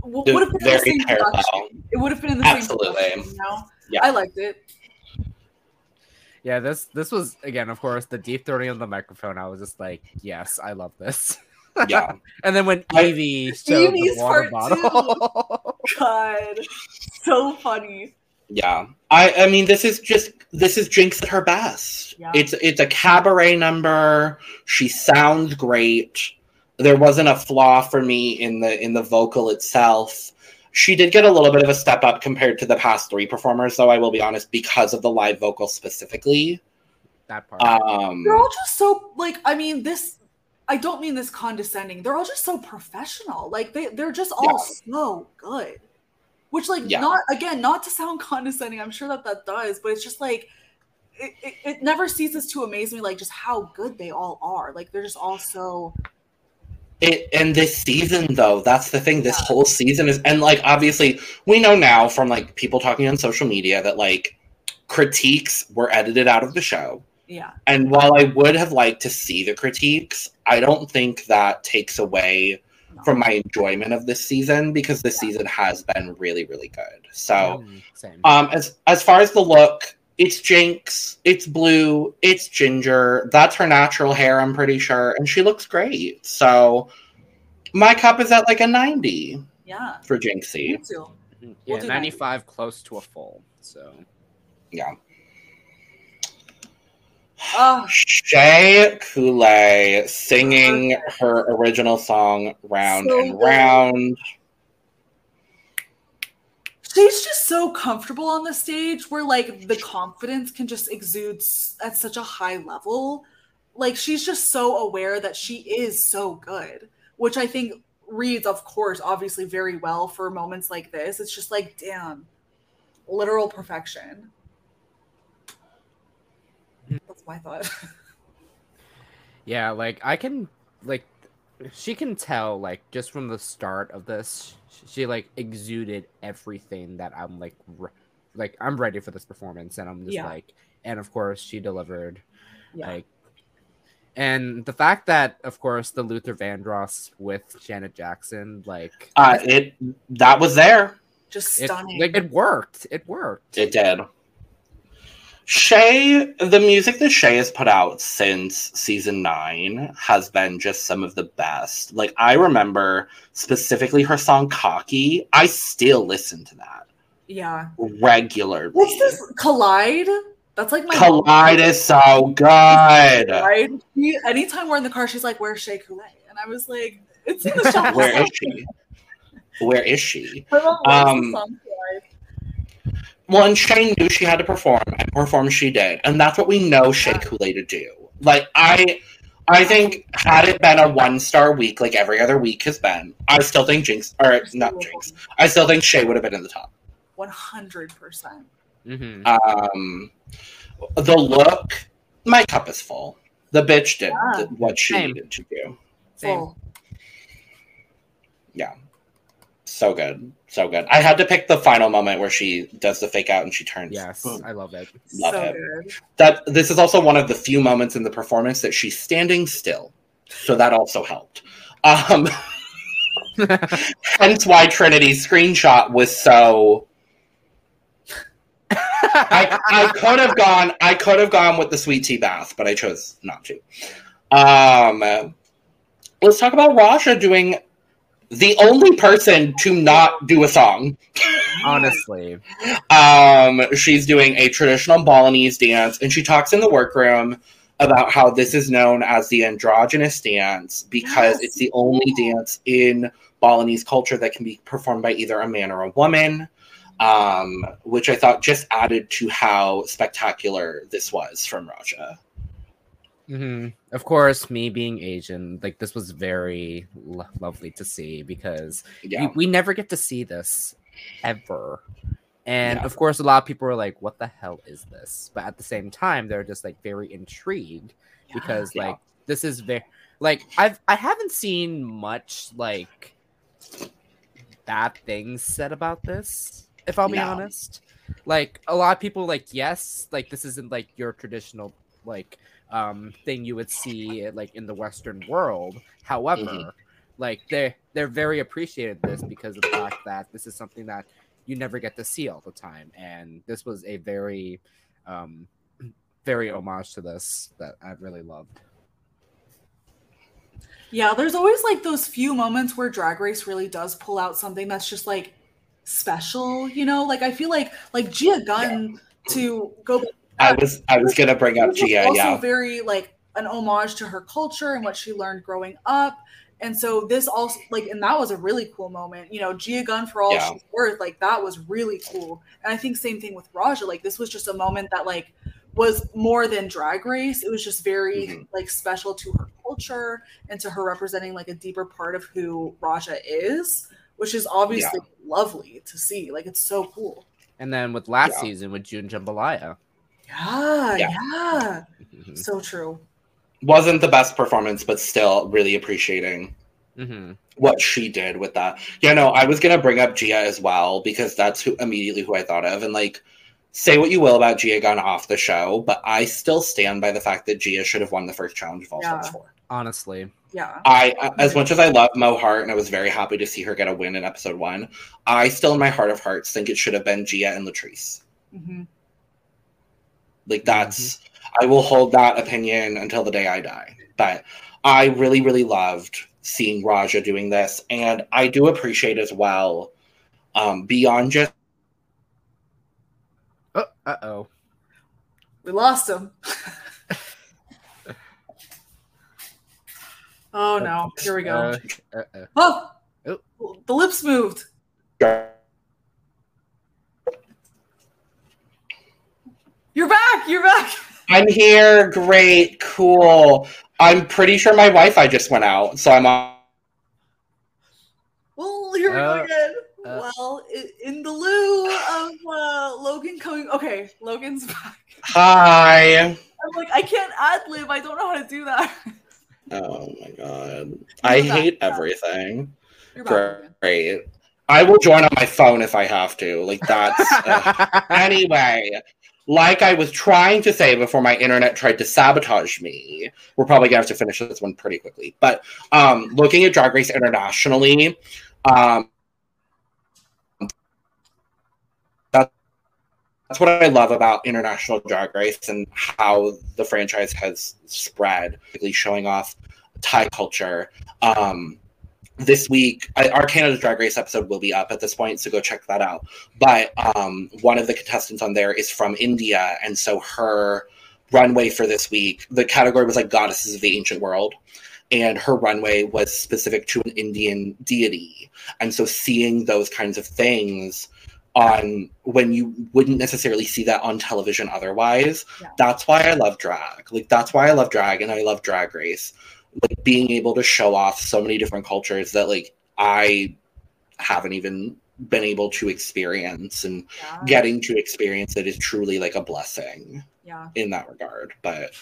w- would have been in the same parallel. production. It would have been in the Absolutely. same production, you know? Yeah. I liked it. yeah, this this was again, of course, the deep throating on the microphone. I was just like, yes, I love this. Yeah, And then when I- Yvie showed Yvie's the water part bottle, God. So funny. yeah. I, I mean, this is just this is Jinx at her best. Yeah. It's it's a cabaret number. She sounds great. There wasn't a flaw for me in the in the vocal itself. She did get a little bit of a step up compared to the past three performers, though I will be honest, because of the live vocal specifically. that part. Um, They're all just so like I mean this I don't mean this condescending. They're all just so professional. Like they they're just all so good. Which like Yeah. not again not to sound condescending. I'm sure that that does, but it's just like it, it, it never ceases to amaze me like just how good they all are. Like they're just all so It and this season though, that's the thing. This whole season is and like obviously we know now from like people talking on social media that like critiques were edited out of the show. Yeah. And while I would have liked to see the critiques, I don't think that takes away No. from my enjoyment of this season because this season has been really, really good. So Mm, same. um as as far as the look, it's Jinx, it's blue, it's ginger. That's her natural hair, I'm pretty sure, and she looks great. So my cup is at like a 90 Yeah. for Me Jinxie. too. yeah, we'll do that. 95 close to a full. So Yeah. Oh, Shea Coulee singing her original song Round So and good. Round. she's just so comfortable on the stage where like the confidence can just exude at such a high level. Like she's just so aware that she is so good which i think reads of course obviously very well for moments like this. It's just like damn literal perfection that's my thought yeah, like I can like she can tell like just from the start of this, she, she like exuded everything that I'm like re- like I'm ready for this performance, and I'm just Yeah. like, and of course she delivered. yeah Like, and the fact that, of course, the Luther Vandross with Janet Jackson, like, Uh, it that was there. just it, stunning like it worked. It worked. It did. Shea, the music that Shea has put out since season nine has been just some of the best. Like, I remember specifically her song Cocky. I still listen to that Yeah. regularly. What's this? Collide? That's like my Collide is so good. Right? Anytime we're in the car, she's like, "Where's Shea Coulee?" And I was like, "It's in the shop." Where is she? Where is she? Her mom loves the Um, song Collide. Well, and Shea knew she had to perform, and perform she did, and that's what we know Shea Coulee to do. Like I, I think had it been a one star week like every other week has been, I still think Jinx or not Jinx, I still think Shea would have been in the top. One hundred percent. hmm Um, the look, my cup is full. The bitch did Yeah. th- what she Same. needed to do. Same. Full. Yeah, so good, so good. I had to pick the final moment where she does the fake out and she turns. Yes, Boom. I love it. Love so it. good. that this is also one of the few moments in the performance that she's standing still so that also helped um hence why trinity's screenshot was so I, I could have gone i could have gone with the sweet tea bath but i chose not to um let's talk about Raja doing the only person to not do a song Honestly, um, she's doing a traditional Balinese dance, and she talks in the workroom about how this is known as the androgynous dance because Yes. it's the only dance in Balinese culture that can be performed by either a man or a woman. Um, which I thought just added to how spectacular this was from Raja. Hmm of course, me being Asian, like this was very lo- lovely to see because Yeah, we, we never get to see this ever. And Yeah. of course, a lot of people are like, "What the hell is this?" But at the same time, they're just like very intrigued because Yeah. like this is very like I've I haven't seen much like bad things said about this. If I'll be honest, like a lot of people like yes, like this isn't like your traditional like um thing you would see like in the Western world. However, Mhm. like they they're very appreciated this because of the fact that this is something that you never get to see all the time, and this was a very um very homage to this that I really loved. Yeah, there's always like those few moments where Drag Race really does pull out something that's just like special, you know? Like I feel like like Gia Gunn to go back I was I was gonna bring up This was Gia. also Yeah, very like an homage to her culture and what she learned growing up. And so this also like, and that was a really cool moment. You know, Gia Gunn for all Yeah. she's worth, like that was really cool. And I think same thing with Raja. Like this was just a moment that like was more than drag race. It was just very Mhm. like special to her culture and to her representing like a deeper part of who Raja is, which is obviously lovely to see. Like it's so cool. And then with last Yeah. season with June Jambalaya, Yeah, Yeah. yeah. Mhm. So true. wasn't the best performance, but still really appreciating Mhm. what she did with that. Yeah, no, I was gonna bring up Gia as well because that's who immediately who I thought of, and like, say what you will about Gia gone off the show, but I still stand by the fact that Gia should have won the first challenge of All Stars Yeah. four. honestly, Yeah. I, I- as much as I love Mo Heart and I was very happy to see her get a win in episode one, I still, in my heart of hearts, think it should have been Gia and Latrice. hmm Like that's I will hold that opinion until the day I die. But I really, really loved seeing Raja doing this, and I do appreciate as well, um, beyond just oh, uh oh, We lost him. oh no! Here we go. Uh, uh-oh. oh, Oh. the lips moved. You're back. You're back. I'm here, great, cool. I'm pretty sure my Wi-Fi just went out, so I'm on. Well, here we Uh, go again. uh. well, in the lieu of uh, Logan coming. Okay, Logan's back. Hi. I'm like, I can't ad lib. I don't know how to do that. Oh my god, I You're back. hate everything. You're back. Logan. Great. I will join on my phone if I have to. Like that's. anyway, like I was trying to say before my internet tried to sabotage me, we're probably gonna have to finish this one pretty quickly. But um, looking at Drag Race internationally, um, that's that's what I love about international drag race and how the franchise has spread, really showing off Thai culture. Um, this week, I, our Canada's Drag Race episode will be up at this point, so go check that out. But um, one of the contestants on there is from India, and so her runway for this week, the category was like goddesses of the ancient world and her runway was specific to an Indian deity. And so seeing those kinds of things on when you wouldn't necessarily see that on television otherwise, yeah. that's why I love drag. Like that's why I love drag and I love drag race. Like being able to show off so many different cultures that like I haven't even been able to experience and yeah. getting to experience it is truly like a blessing. Yeah. In that regard. But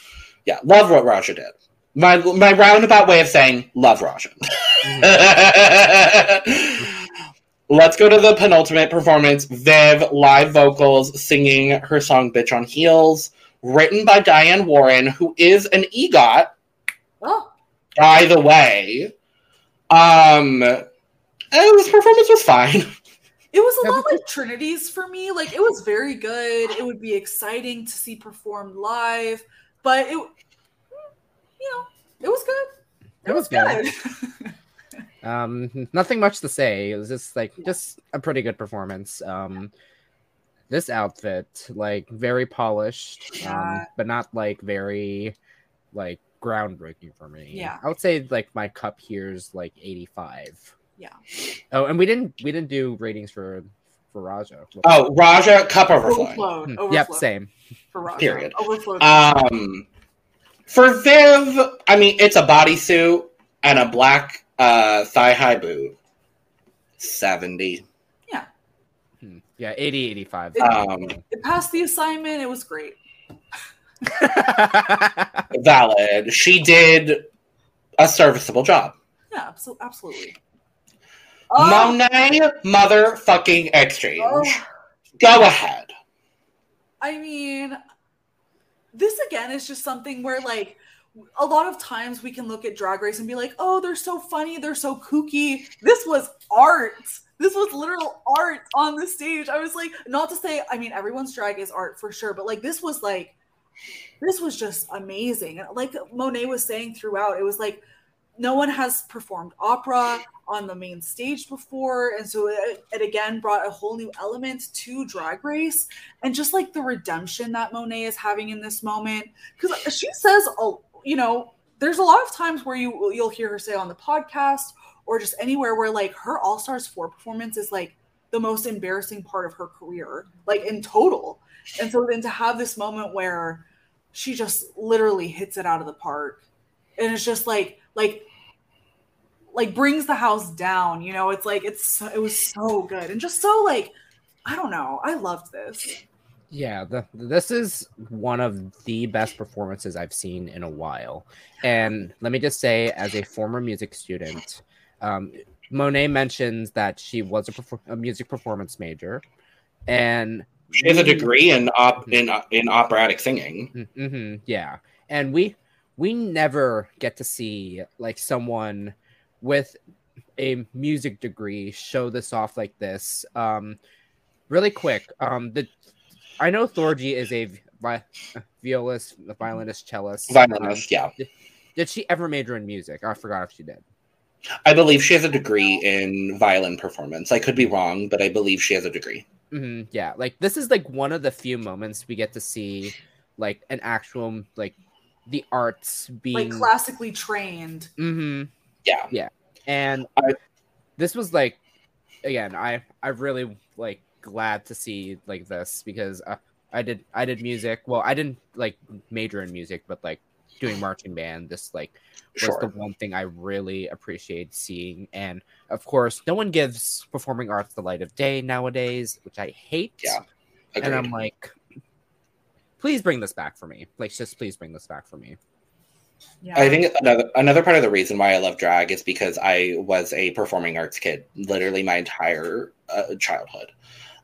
yeah, love what Raja did. My my roundabout way of saying love Raja. Let's go to the penultimate performance. Viv live vocals singing her song "Bitch on Heels," written by Diane Warren, who is an EGOT. Oh. By the way, um, this performance was fine. It was a lot like Trinity's for me. Like it was very good. It would be exciting to see performed live, but it you know, it was good. It, it was, was, good. good. um, nothing much to say. It was just like just a pretty good performance. Um, this outfit, like very polished, um, but not like very like groundbreaking for me. Yeah, I would say like my cup here's like eighty five. Yeah. Oh, and we didn't we didn't do ratings for for Raja. Oh, Raja cup overflowing. Overflowed. Overflowed. Yep, same. For Raja. Period. Overflowed. Um, for Viv, I mean, it's a bodysuit and a black uh, thigh high boot. 70. Yeah. Hmm. Yeah, 80, 85. It, um, it passed the assignment. It was great. valid. She did a serviceable job. Yeah, absolutely. Oh. Monet motherfucking exchange. Oh. Go ahead. I mean, this again is just something where like a lot of times we can look at drag race and be like, oh, they're so funny, they're so kooky. This was art. This was literal art on the stage. I was like, not to say, I mean, everyone's drag is art for sure, but like this was like, this was just amazing. like Monet was saying throughout, it was like no one has performed opera on the main stage before. And so it, it, again brought a whole new element to drag race. And just like the redemption that monet is having in this moment because she says you know there's a lot of times where you you'll hear her say on the podcast or just anywhere where like her all stars 4 performance is like the most embarrassing part of her career like in total. And so then to have this moment where she just literally hits it out of the park and it's just like like like brings the house down. You know, it's like it's it was so good and just so like I don't know. I loved this. Yeah, the, this is one of the best performances I've seen in a while. And let me just say, as a former music student, um, Monet mentions that she was a, perfor- a music performance major, and she has a degree in op in in operatic singing. Mm-hmm, yeah, and we we never get to see like someone with a music degree show this off like this. Um, really quick, um, the I know Thorgy is a vi- violist, a violinist, cellist. Violinist, um, yeah. Did, did, she ever major in music? I forgot if she did. I believe she has a degree in violin performance. I could be wrong, but I believe she has a degree. Mm-hmm, yeah, like this is like one of the few moments we get to see like an actual like the arts being like classically trained. Mm-hmm. Yeah. Yeah. And I, this was like, again, I I really like glad to see like this because uh, I did I did music. Well, I didn't like major in music, but like doing marching band, this like was sure. the one thing I really appreciate seeing. And of course, no one gives performing arts the light of day nowadays, which I hate. Yeah. Agreed. And I'm like, please bring this back for me. Like, just please bring this back for me. Yeah. I think another another part of the reason why I love drag is because I was a performing arts kid, literally my entire uh, childhood,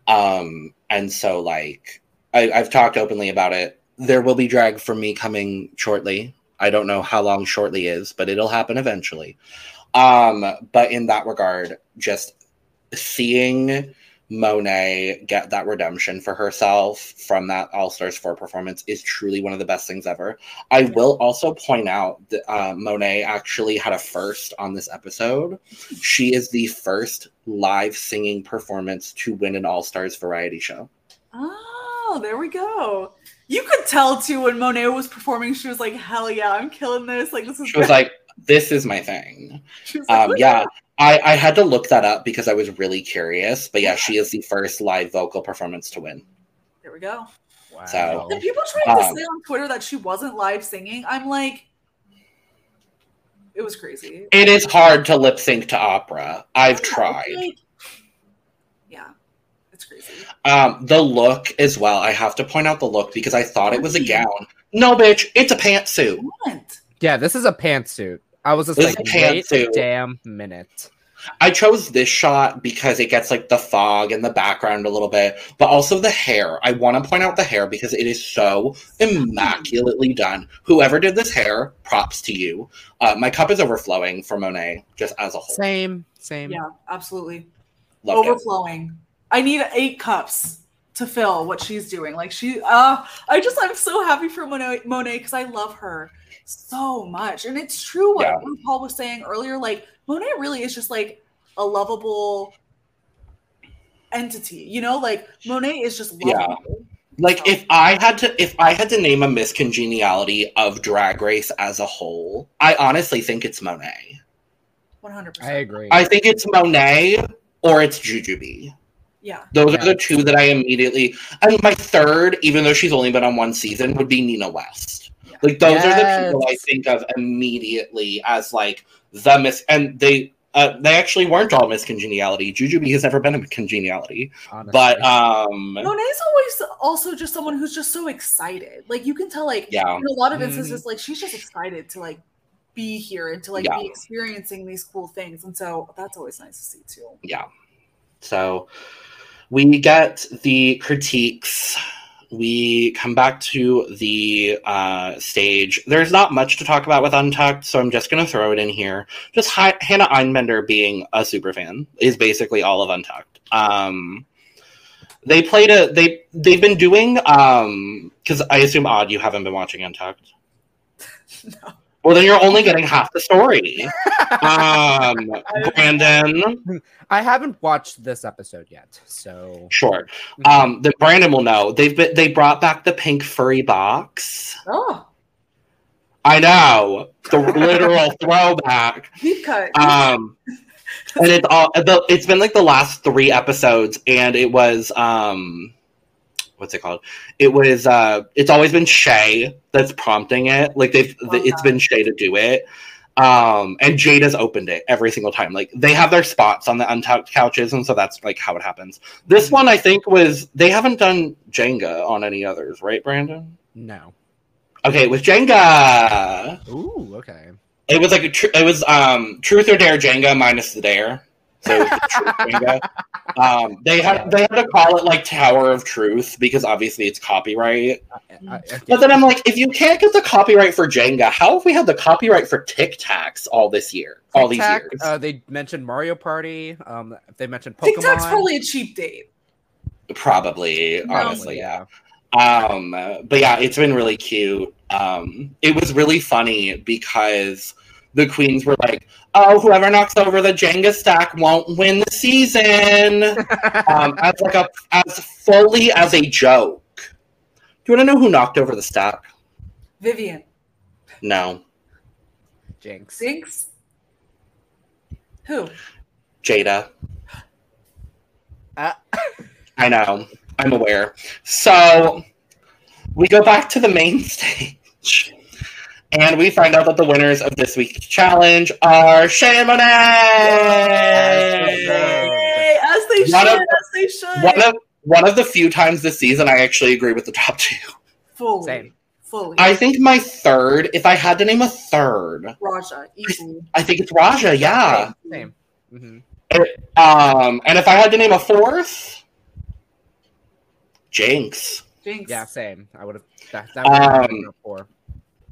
um, and so like I, I've talked openly about it. There will be drag for me coming shortly. I don't know how long shortly is, but it'll happen eventually. Um, but in that regard, just seeing Monet get that redemption for herself from that All Stars 4 performance is truly one of the best things ever. I will also point out that uh, Monet actually had a first on this episode. She is the first live singing performance to win an All Stars variety show. Oh, there we go. You could tell too when Monet was performing, she was like, hell yeah, I'm killing this. Like, this is She was like, this is my thing. She was like, Um, yeah, I, I had to look that up because I was really curious. But yeah, she is the first live vocal performance to win. There we go. Wow. So- The people trying to Um, say on Twitter that she wasn't live singing, I'm like, it was crazy. It is hard to lip sync to opera. I've Yeah, tried. like- yeah, it's crazy. Um, the look as well. I have to point out the look because I thought it was a gown. No, bitch, it's a pantsuit. What? Yeah, this is a pantsuit. I was just This like, a wait a pantsuit. damn minute. I chose this shot because it gets like the fog in the background a little bit, but also the hair. I want to point out the hair because it is so immaculately done. Whoever did this hair, props to you. Uh, my cup is overflowing for Monet, just as a whole. Same, same. Yeah, absolutely. Loved it. Overflowing. I need eight cups to fill what she's doing. Like she, uh, I just, I'm so happy for Monet Monet because I love her so much, and it's true what Yeah. Paul was saying earlier. Like Monet really is just like a lovable entity, you know. Like Monet is just Yeah. lovable. Like if I had to if I had to name a miscongeniality of drag race as a whole, I honestly think it's Monet. One hundred percent. I agree. I think it's Monet or it's Jujubee. Yeah. Those Yeah. are the two that I immediately and my third, even though she's only been on one season, would be Nina West. Yeah. Like those are the people I think of immediately as like the miss and they uh, they actually weren't all Miss miscongeniality. Jujubee has never been a congeniality. honestly. But um Monet's always also just someone who's just so excited. Like you can tell, like Yeah. in a lot of Mhm. instances, like she's just excited to like be here and to like Yeah. be experiencing these cool things. And so that's always nice to see too. yeah. So we get the critiques. We come back to the uh, stage. There's not much to talk about with Untucked, so I'm just going to throw it in here. Just Hi- Hannah Einbender being a super fan is basically all of Untucked. Um, they played a they they've been doing um because I assume odd you haven't been watching Untucked. No. Well, then you're only getting half the story. Um, Brandon, I haven't watched this episode yet, so Sure. Um, then Brandon will know. They've been they brought back the pink furry box. Oh, I know the literal throwback. deep cut. Um, and it's all the, it's been like the last three episodes, and it was um, what's it called? It was uh, it's always been Shea that's prompting it. Like they've Love it's that. been Shea to do it. Um, and Jade has opened it every single time. Like they have their spots on the untucked couches, and so that's like how it happens. This one, I think, was they haven't done Jenga on any others, right, Brandon? no. Okay, with Jenga. Ooh, okay. It was like a tr- it was um truth or dare Jenga minus the dare. So it was the truth Jenga. Um, they had they had to call it like Tower of Truth because obviously it's copyright. I- I- I- But then I'm like, if you can't get the copyright for Jenga, how have we had the copyright for Tic Tacs all this year, all these years? Uh, they mentioned Mario Party. Um, they mentioned Pokemon. Tic Tac's probably a cheap date. Probably, No. honestly, yeah. Um, but yeah, it's been really cute. Um, it was really funny because the queens were like, "Oh, whoever knocks over the Jenga stack won't win the season," um, as like a as fully as a joke. Do you want to know who knocked over the stack? Vivienne. No, Jinx. Jinx. Who? Jaida. Uh, I know. I'm aware. So we go back to the main stage. And we find out that the winners of this week's challenge are Shea and Monet. Yay! As they should. One of- as they should. One of one of the few times this season I actually agree with the top two. fully. Same. Fully. I think my third, if I had to name a third, Raja easily. I think it's Raja, yeah. Same. hmm Um, and if I had to name a fourth, Jinx. Jinx. Yeah, same. I would have. That, that would have Um, been four.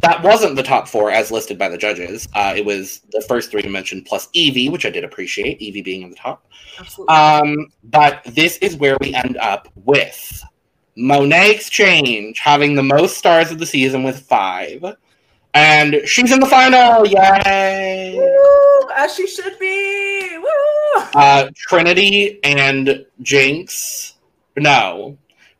That wasn't the top four as listed by the judges. Uh, it was the first three mentioned plus Yvie, which I did appreciate, Yvie being in the top. Absolutely. Um, but this is where we end up with Monet X Change having the most stars of the season with five. And she's in the final. Yay! Woo! As she should be. Woo! Uh, Trinity and Jinx. No.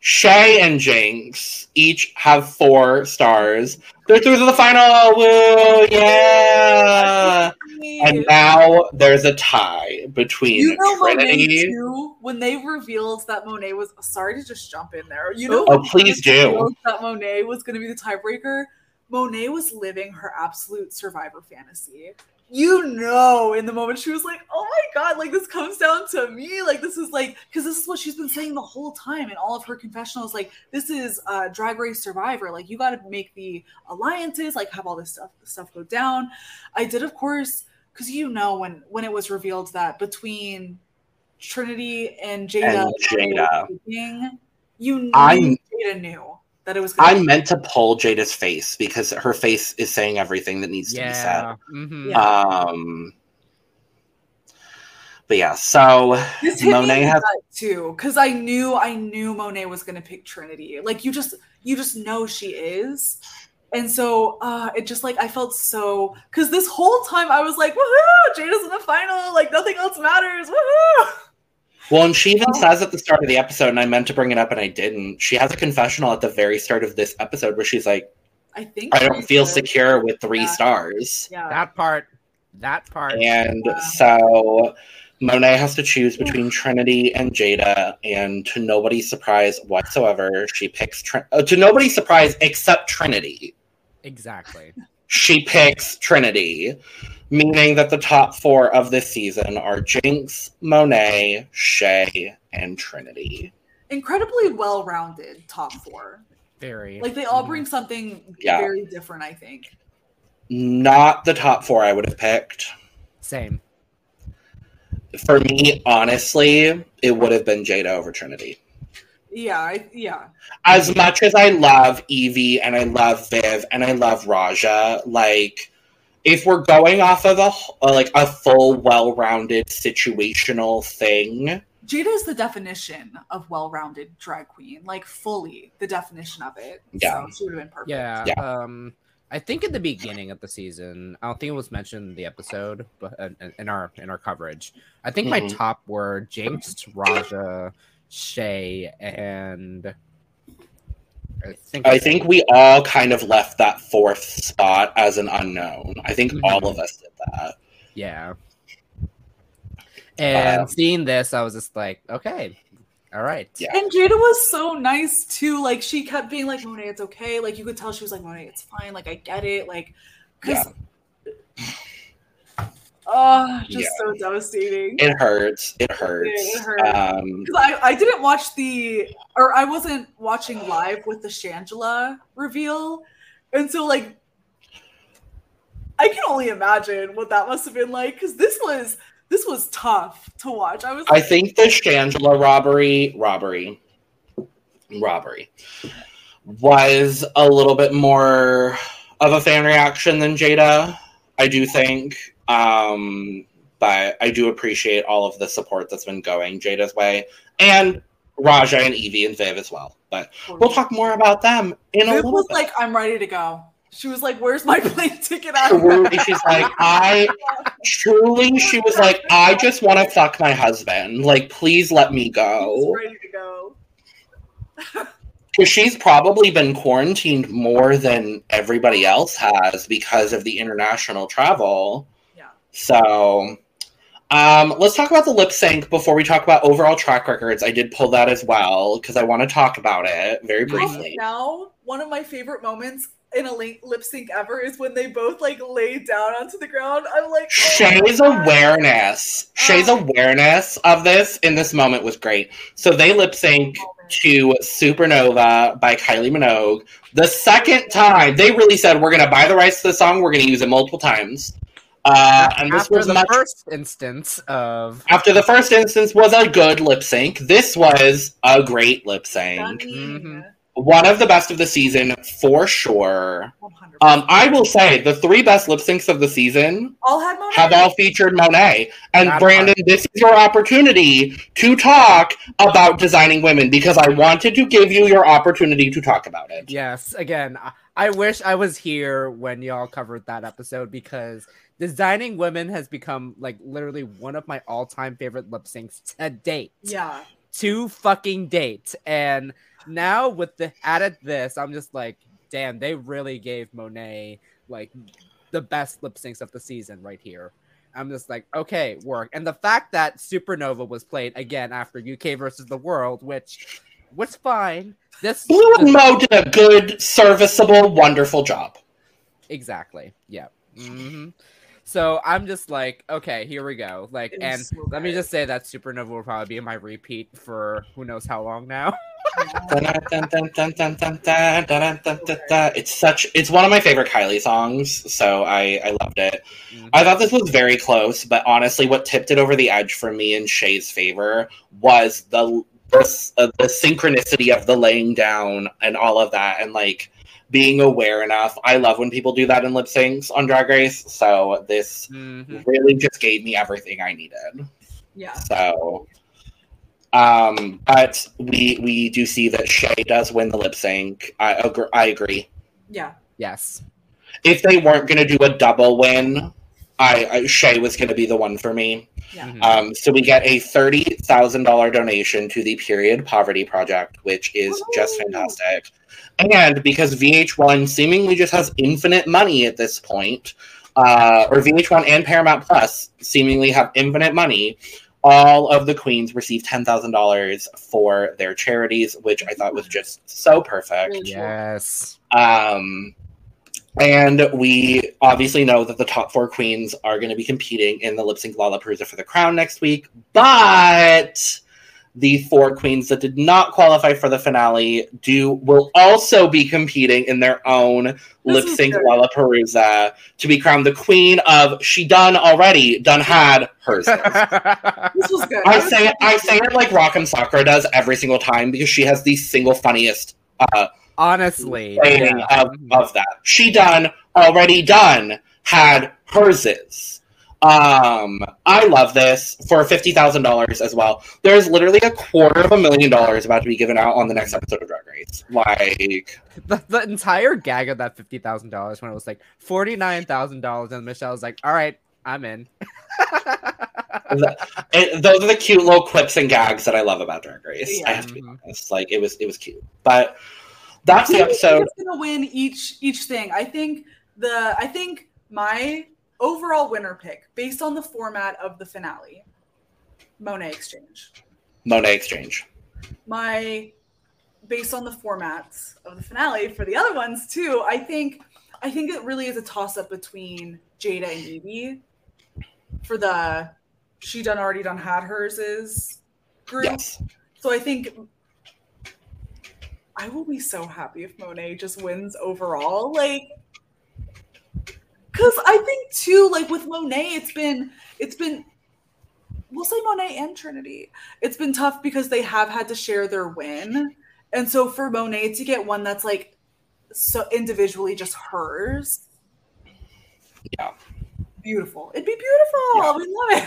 Shea and Jinx each have four stars. They're through to the final. Woo! Yeah! And now there's a tie between you know Monet Trinity. too, when they revealed that Monet was sorry to just jump in there. You know Oh, please do. that Monet was gonna be the tiebreaker. Monet was living her absolute survivor fantasy. You know, in the moment she was like, "Oh my god, like this comes down to me. Like this is like because this is what she's been saying the whole time in all of her confessionals. Like this is uh, Drag Race Survivor. Like you got to make the alliances, like have all this stuff stuff go down. I did, of course, because you know when when it was revealed that between Trinity and Jaida, And Jaida. you knew I'm- Jaida knew that it was. Gonna I be- meant to pull Jaida's face because her face is saying everything that needs to be said. Yeah. mhm. Yeah. Um, but yeah, so This hit Monet me has- too, because I knew I knew Monet was gonna pick Trinity. Like you just you just know she is. And so uh it just like I felt so because this whole time I was like, woohoo, Jaida's in the final, like nothing else matters. Woohoo! Well, and she even Oh. says at the start of the episode, and I meant to bring it up and I didn't. She has a confessional at the very start of this episode where she's like, I think "I don't feel did. secure with three Yeah. stars," Yeah. That part. That part. and Yeah. so Monet has to choose between Trinity and Jaida, and to nobody's surprise whatsoever, she picks Trin- uh, to nobody's surprise except Trinity. Exactly. she picks Trinity, meaning that the top four of this season are Jinx, Monet, Shea, and Trinity. incredibly well-rounded top four. Very. Like they all bring something Yeah. very different, I think. Not the top four I would have picked. Same. For me, honestly, it would have been Jaida over Trinity. Yeah, I, yeah. As much as I love Yvie and I love Viv and I love Raja, like if we're going off of a uh, like a full, well-rounded situational thing, Jaida is the definition of well-rounded drag queen, like fully the definition of it. Yeah. so she would have been perfect. Yeah, Yeah. Um, I think at the beginning of the season, I don't think it was mentioned in the episode, but uh, in- in our in our coverage, I think my Mhm. top were Jinx, Raja, Shea, and I think I think we all kind of left that fourth spot as an unknown. I think Mhm. all of us did that. yeah. And Uh, seeing this, I was just like, okay, all right, Yeah. And Jaida was so nice too. Like she kept being like, Monet, it's okay. Like you could tell she was like, Monet, it's fine. Like I get it. Like, cause, oh, just Yeah. so devastating. It hurts. It hurts. It hurts. Um, I, I didn't watch the, or I wasn't watching live with the Shangela reveal. And so, like, I can only imagine what that must have been like. Because this was, this was tough to watch. I was I think the Shangela robbery, robbery, robbery was a little bit more of a fan reaction than Jaida. I do think. Um, but I do appreciate all of the support that's been going Jaida's way and Raja and Yvie and Viv as well. But we'll talk more about them in a Viv little was bit. like, I'm ready to go. She was like, Where's my plane ticket? Truly, she's like, I truly, she was like, I just want to fuck my husband. Like, please let me go. ready to go. Because she's probably been quarantined more than everybody else has because of the international travel. So, um, let's talk about the lip sync before we talk about overall track records. I did pull that as well because I want to talk about it very briefly. Now, one of my favorite moments in a lip sync ever is when they both like lay down onto the ground. I'm like, oh Shea's awareness, Shea's Oh. awareness of this in this moment was great. So they lip sync to Supernova by Kylie Minogue. The second time, they really said, We're going to buy the rights to the song, we're going to use it multiple times. Uh, and this after was the much first instance of after the first instance was a good lip sync. This was a great lip sync. Stunning. Mhm. one of the best of the season for sure. Um, I will say the three best lip syncs of the season all had Monet. have all featured Monet. And Not Brandon, this is your opportunity to talk about designing women because I wanted to give you your opportunity to talk about it. Yes, again, I, I wish I was here when y'all covered that episode because designing women has become like literally one of my all-time favorite lip syncs to date. yeah. To fucking date. And now with the added this, I'm just like, damn, they really gave Monet like the best lip syncs of the season right here. I'm just like, okay, work. And the fact that Supernova was played again after UK versus the world, which was fine. This Blue and Mo did a good, serviceable, wonderful job. Exactly. Yeah. hmm so I'm just like, okay, here we go. Like, and so let me just say that Supernova will probably be in my repeat for who knows how long now. it's such it's one of my favorite Kylie songs, so I, I loved it. Mm-hmm. I thought this was very close, but honestly what tipped it over the edge for me in Shea's favor was the the, uh, the synchronicity of the laying down and all of that and like being aware enough. I love when people do that in lip syncs on Drag Race. So this Mhm. really just gave me everything I needed. Yeah. So, um, but we we do see that Shea does win the lip sync. I agree. I agree. Yeah. Yes. If they weren't going to do a double win, I, I Shea was going to be the one for me. Yeah. Mhm. Um, so we get a thirty thousand dollar donation to the Period Poverty Project, which is just Woohoo! fantastic. And because VH1 seemingly just has infinite money at this point, uh, or VH1 and Paramount Plus seemingly have infinite money, all of the queens receive ten thousand dollars for their charities, which I thought was just so perfect. Yes. Um, and we obviously know that the top four queens are going to be competing in the Lip Sync Lollapalooza for the crown next week. But the four queens that did not qualify for the finale do will also be competing in their own Lip Sync good. Lollapalooza to be crowned the queen of She Done Already, Done Had Hers. This was good. I say it. I happy. say it like Rock M. Sakura does every single time because she has the single funniest uh, Honestly. yeah. of, of that. She done, already done, had hers is. Um, I love this for fifty thousand dollars as well. There's literally a quarter of a million dollars about to be given out on the next episode of Drag Race. Like, the, the entire gag of that fifty thousand dollars when it was like forty nine thousand dollars, and Michelle was like, "All right, I'm in." it, those are the cute little clips and gags that I love about Drag Race. I have to be honest. Like, it was it was cute, but that's Who the do you think episode. gonna win each each thing. I think the I think my overall winner pick based on the format of the finale, Monet X Change. Monet X Change. My based on the formats of the finale for the other ones too. I think I think it really is a toss up between Jaida and Yvie for the she done already done had hers is group. Yes. So I think I will be so happy if Monet just wins overall. Like, because I think too, like with Monet, it's been it's been we'll say Monet and Trinity. It's been tough because they have had to share their win, and so for Monet to get one that's like so individually just hers, Yeah. beautiful. It'd be beautiful. Yeah. We love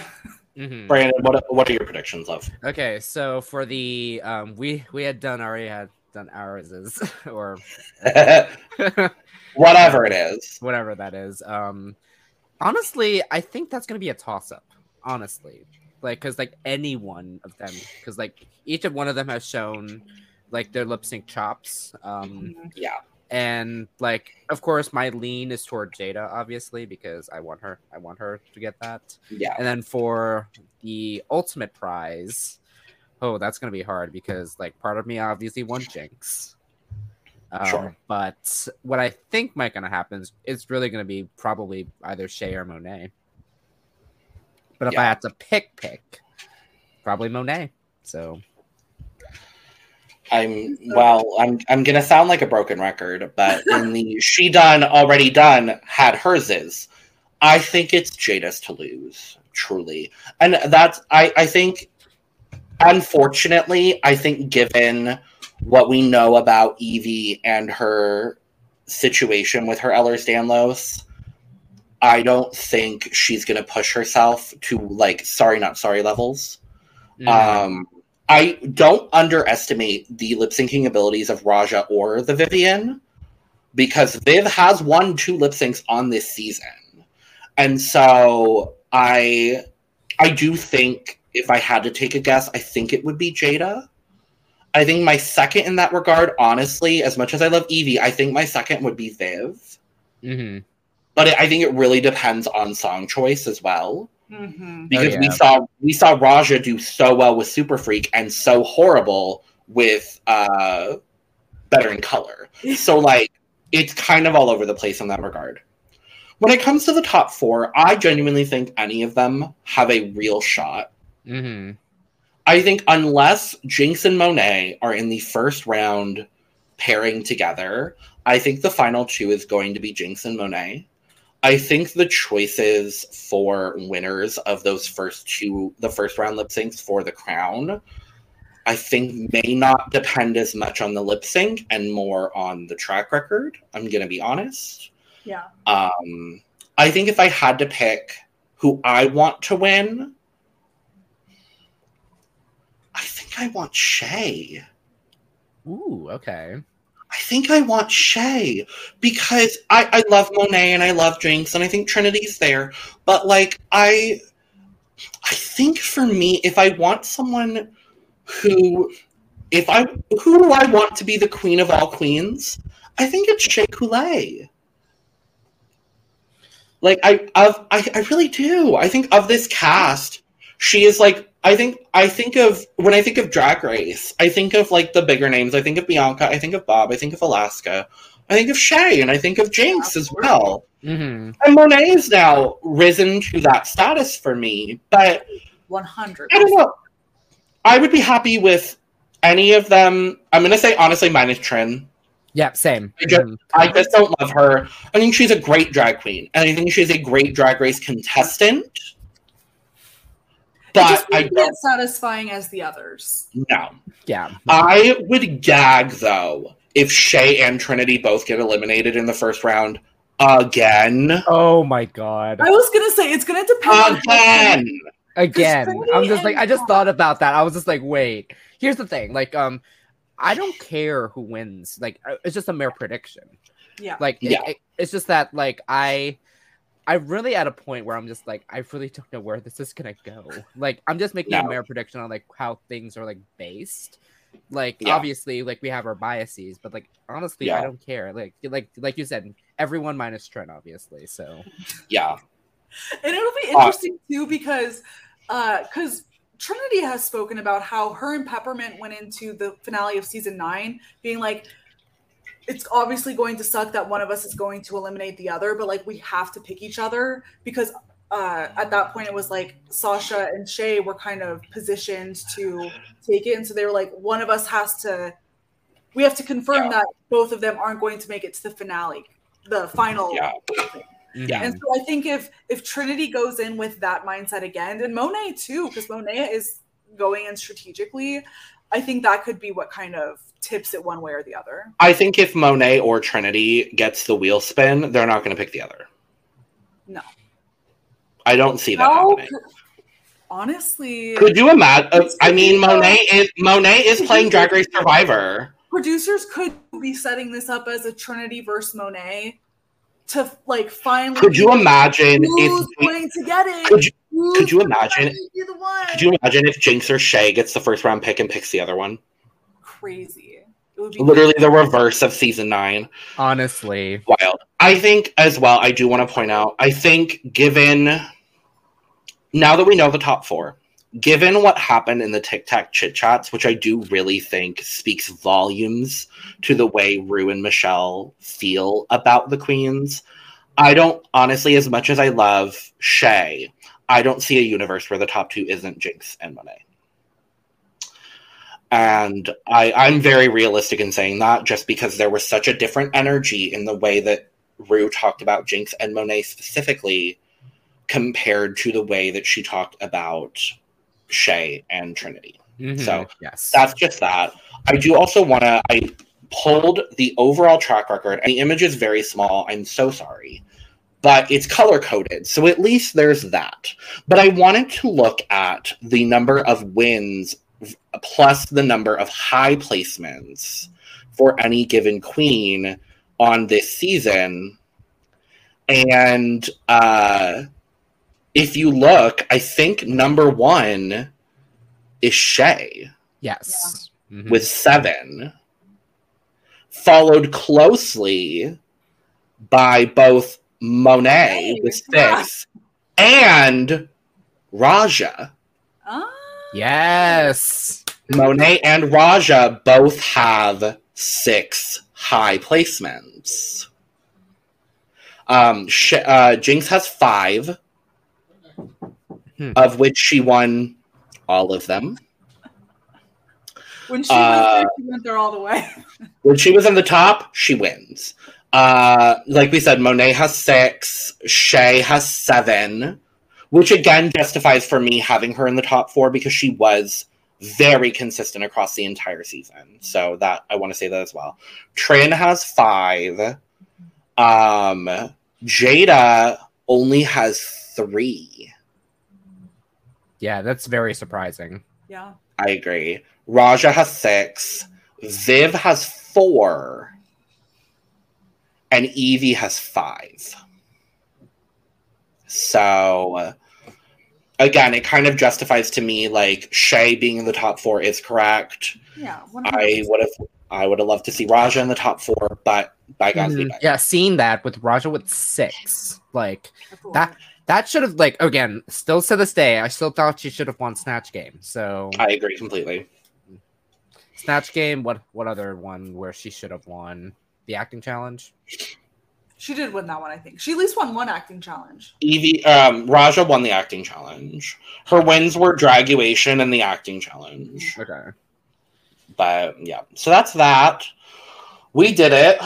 it. Mhm. Brandon, what what are your predictions, of? Okay, so for the um, we we had done already had done ours is or Whatever it is. whatever that is. Um, honestly, I think that's gonna be a toss up. Honestly, like because like any one of them, because like each of one of them has shown like their lip sync chops. Um, Yeah. and like of course my lean is toward Jaida, obviously because I want her. I want her to get that. Yeah. And then for the ultimate prize, oh, that's gonna be hard because like part of me obviously wants Jinx. Um, Sure. But what I think might gonna happen is it's really gonna be probably either Shea or Monet. But if I had to pick, pick, probably Monet. So I'm well, I'm I'm gonna sound like a broken record, but in the she done already done had hers is. I think it's Jaida's to lose, truly. And that's I, I think unfortunately, I think given what we know about Yvie and her situation with her Ehlers-Danlos, I don't think she's going to push herself to like sorry not sorry levels. Mhm. Um, I don't underestimate the lip syncing abilities of Raja or the Vivienne because Viv has won two lip syncs on this season, and so I I do think if I had to take a guess, I think it would be Jaida. I think my second in that regard, honestly, as much as I love Yvie, I think my second would be Viv. Mhm. But I think it really depends on song choice as well Mhm. because Oh, we saw we saw Raja do so well with Super Freak and so horrible with uh Better in Color. So like it's kind of all over the place in that regard. When it comes to the top four, I genuinely think any of them have a real shot. Mhm. I think unless Jinx and Monet are in the first round pairing together, I think the final two is going to be Jinx and Monet. I think the choices for winners of those first two, the first round lip syncs for the crown, I think may not depend as much on the lip sync and more on the track record. I'm going to be honest. Yeah. Um, I think if I had to pick who I want to win, I think I want Shea. Ooh, okay. I think I want Shea because I, I love Monet and I love Jinx and I think Trinity's there. But like I I think for me, if I want someone who if I who do I want to be the queen of all queens, I think it's Shea Coulee. Like I of I, I really do. I think of this cast, she is like I think I think of when I think of Drag Race, I think of like the bigger names. I think of Bianca, I think of Bob, I think of Alaska, I think of Shea, and I think of Jinx as well. Mhm. And Monet is now risen to that status for me. But One hundred. I don't know. I would be happy with any of them. I'm gonna say honestly, minus Trin. Yeah, same. I just- Mhm. I just don't love her. I think she's a great drag queen, and I think she's a great drag race contestant. It But just I wouldn't don't get satisfying as the others. know. Yeah. I would gag though if Shea and Trinity both get eliminated in the first round again. Oh my god. I was gonna say it's gonna depend. Again. Again. I'm just like I just thought about that. I was just like, wait. Here's the thing. Like, um, I don't care who wins. Like, uh, it's just a mere prediction. Yeah. Like, it- Yeah. it- it's just that like I. I'm really at a point where I'm just like, I really don't know where this is gonna go. Like, I'm just making a mere prediction on like how things are like based. Like, Yeah. obviously, like we have our biases, but like honestly, I don't care. Like, like, like you said, everyone minus Trent, obviously. So, Yeah. And it'll be Uh, interesting too because uh because Trinity has spoken about how her and Peppermint went into the finale of season nine being like it's obviously going to suck that one of us is going to eliminate the other, but like we have to pick each other because uh at that point it was like Sasha and Shea were kind of positioned to take it. And so they were like, one of us has to we have to confirm Yeah. that both of them aren't going to make it to the finale, the final Yeah. Yeah. and so I think if if Trinity goes in with that mindset again, and Monet too, because Monet is going in strategically, I think that could be what kind of tips it one way or the other. I think if Monet or Trinity gets the wheel spin, they're not going to pick the other. No. I don't see that happening. honestly, Could you imagine? Uh, I mean, Monet is Monet is playing Drag Race Survivor. producers could be setting this up as a Trinity versus Monet to like finally. Could you imagine who's if? going to get it? Could you, could you imagine? Be the one. Could you imagine if Jinx or Shea gets the first round pick and picks the other one? Crazy. It would be Literally the reverse of season nine. Honestly. Wild. I think as well. I do want to point out. I think given now that we know the top four, given what happened in the Tic Tac chit chats, which I do really think speaks volumes to the way Rue and Michelle feel about the queens. I don't honestly, as much as I love Shea, I don't see a universe where the top two isn't Jinx and Monet. And I, I'm very realistic in saying that just because there was such a different energy in the way that Rue talked about Jinx and Monet specifically compared to the way that she talked about Shea and Trinity. Mhm, So, yes, That's just that. I do also want to. I pulled the overall track record, and the image is very small. I'm so sorry. But it's color coded. So at least there's that. But I wanted to look at the number of wins plus the number of high placements for any given queen on this season. And uh, if you look, I think number one is Shea yes, Mhm. with seven, followed closely by both Monet with six and Raja. Ah. Yes, Monet and Raja both have six high placements. Um, Sh- uh, Jinx has five, Hmm. of which she won all of them. When she Uh, went there, she went there all the way. when she was in the top, she wins. Uh, like we said, Monet has six, Shea has seven, which again justifies for me having her in the top four because she was very consistent across the entire season. So that I want to say that as well. Trin has five. Um, Jaida only has three. yeah. That's very surprising. Yeah. I agree. Raja has six. Viv has four. And Yvie has five. So, again, it kind of justifies to me like Shea being in the top four is correct. Yeah. I would have, I would have loved to see Raja in the top four, but bygones be Mhm. Yeah, seeing that with Raja with six, like That's that- that should have like again, still to this day, I still thought she should have won Snatch Game. So I agree completely. Snatch Game, what what other one where she should have won? The acting challenge? She did win that one, I think. She at least won one acting challenge. Yvie, um, Raja won the acting challenge. Her wins were Draguation and the acting challenge. Okay. But yeah, so that's that. We did it,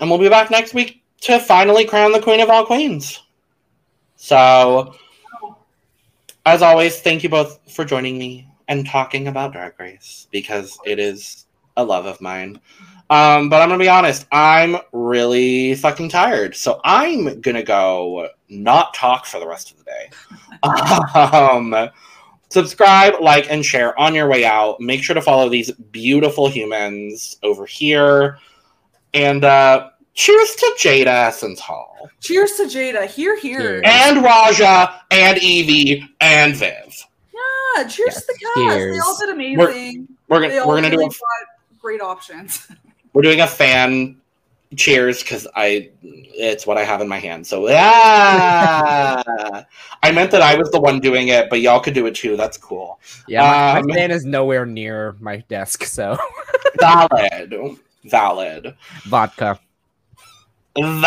and we'll be back next week to finally crown the queen of all queens. So, as always, thank you both for joining me and talking about Drag Race because it is a love of mine. Um, but I'm gonna be honest, I'm really fucking tired, so I'm gonna go not talk for the rest of the day. um, subscribe, like, and share on your way out. Make sure to follow these beautiful humans over here. And uh, cheers to Jaida Essence Hall. Cheers to Jaida. Here, here. And Raja, and Yvie, and Viv. Yeah, cheers Yes, to the cast. They all did amazing. We're They gonna we're gonna really do a, got great options. we're doing a fan cheers because I it's what I have in my hand. So yeah, I meant that I was the one doing it, but y'all could do it too. That's cool. Yeah, my, Um, my fan is nowhere near my desk, so Valid, valid. vodka.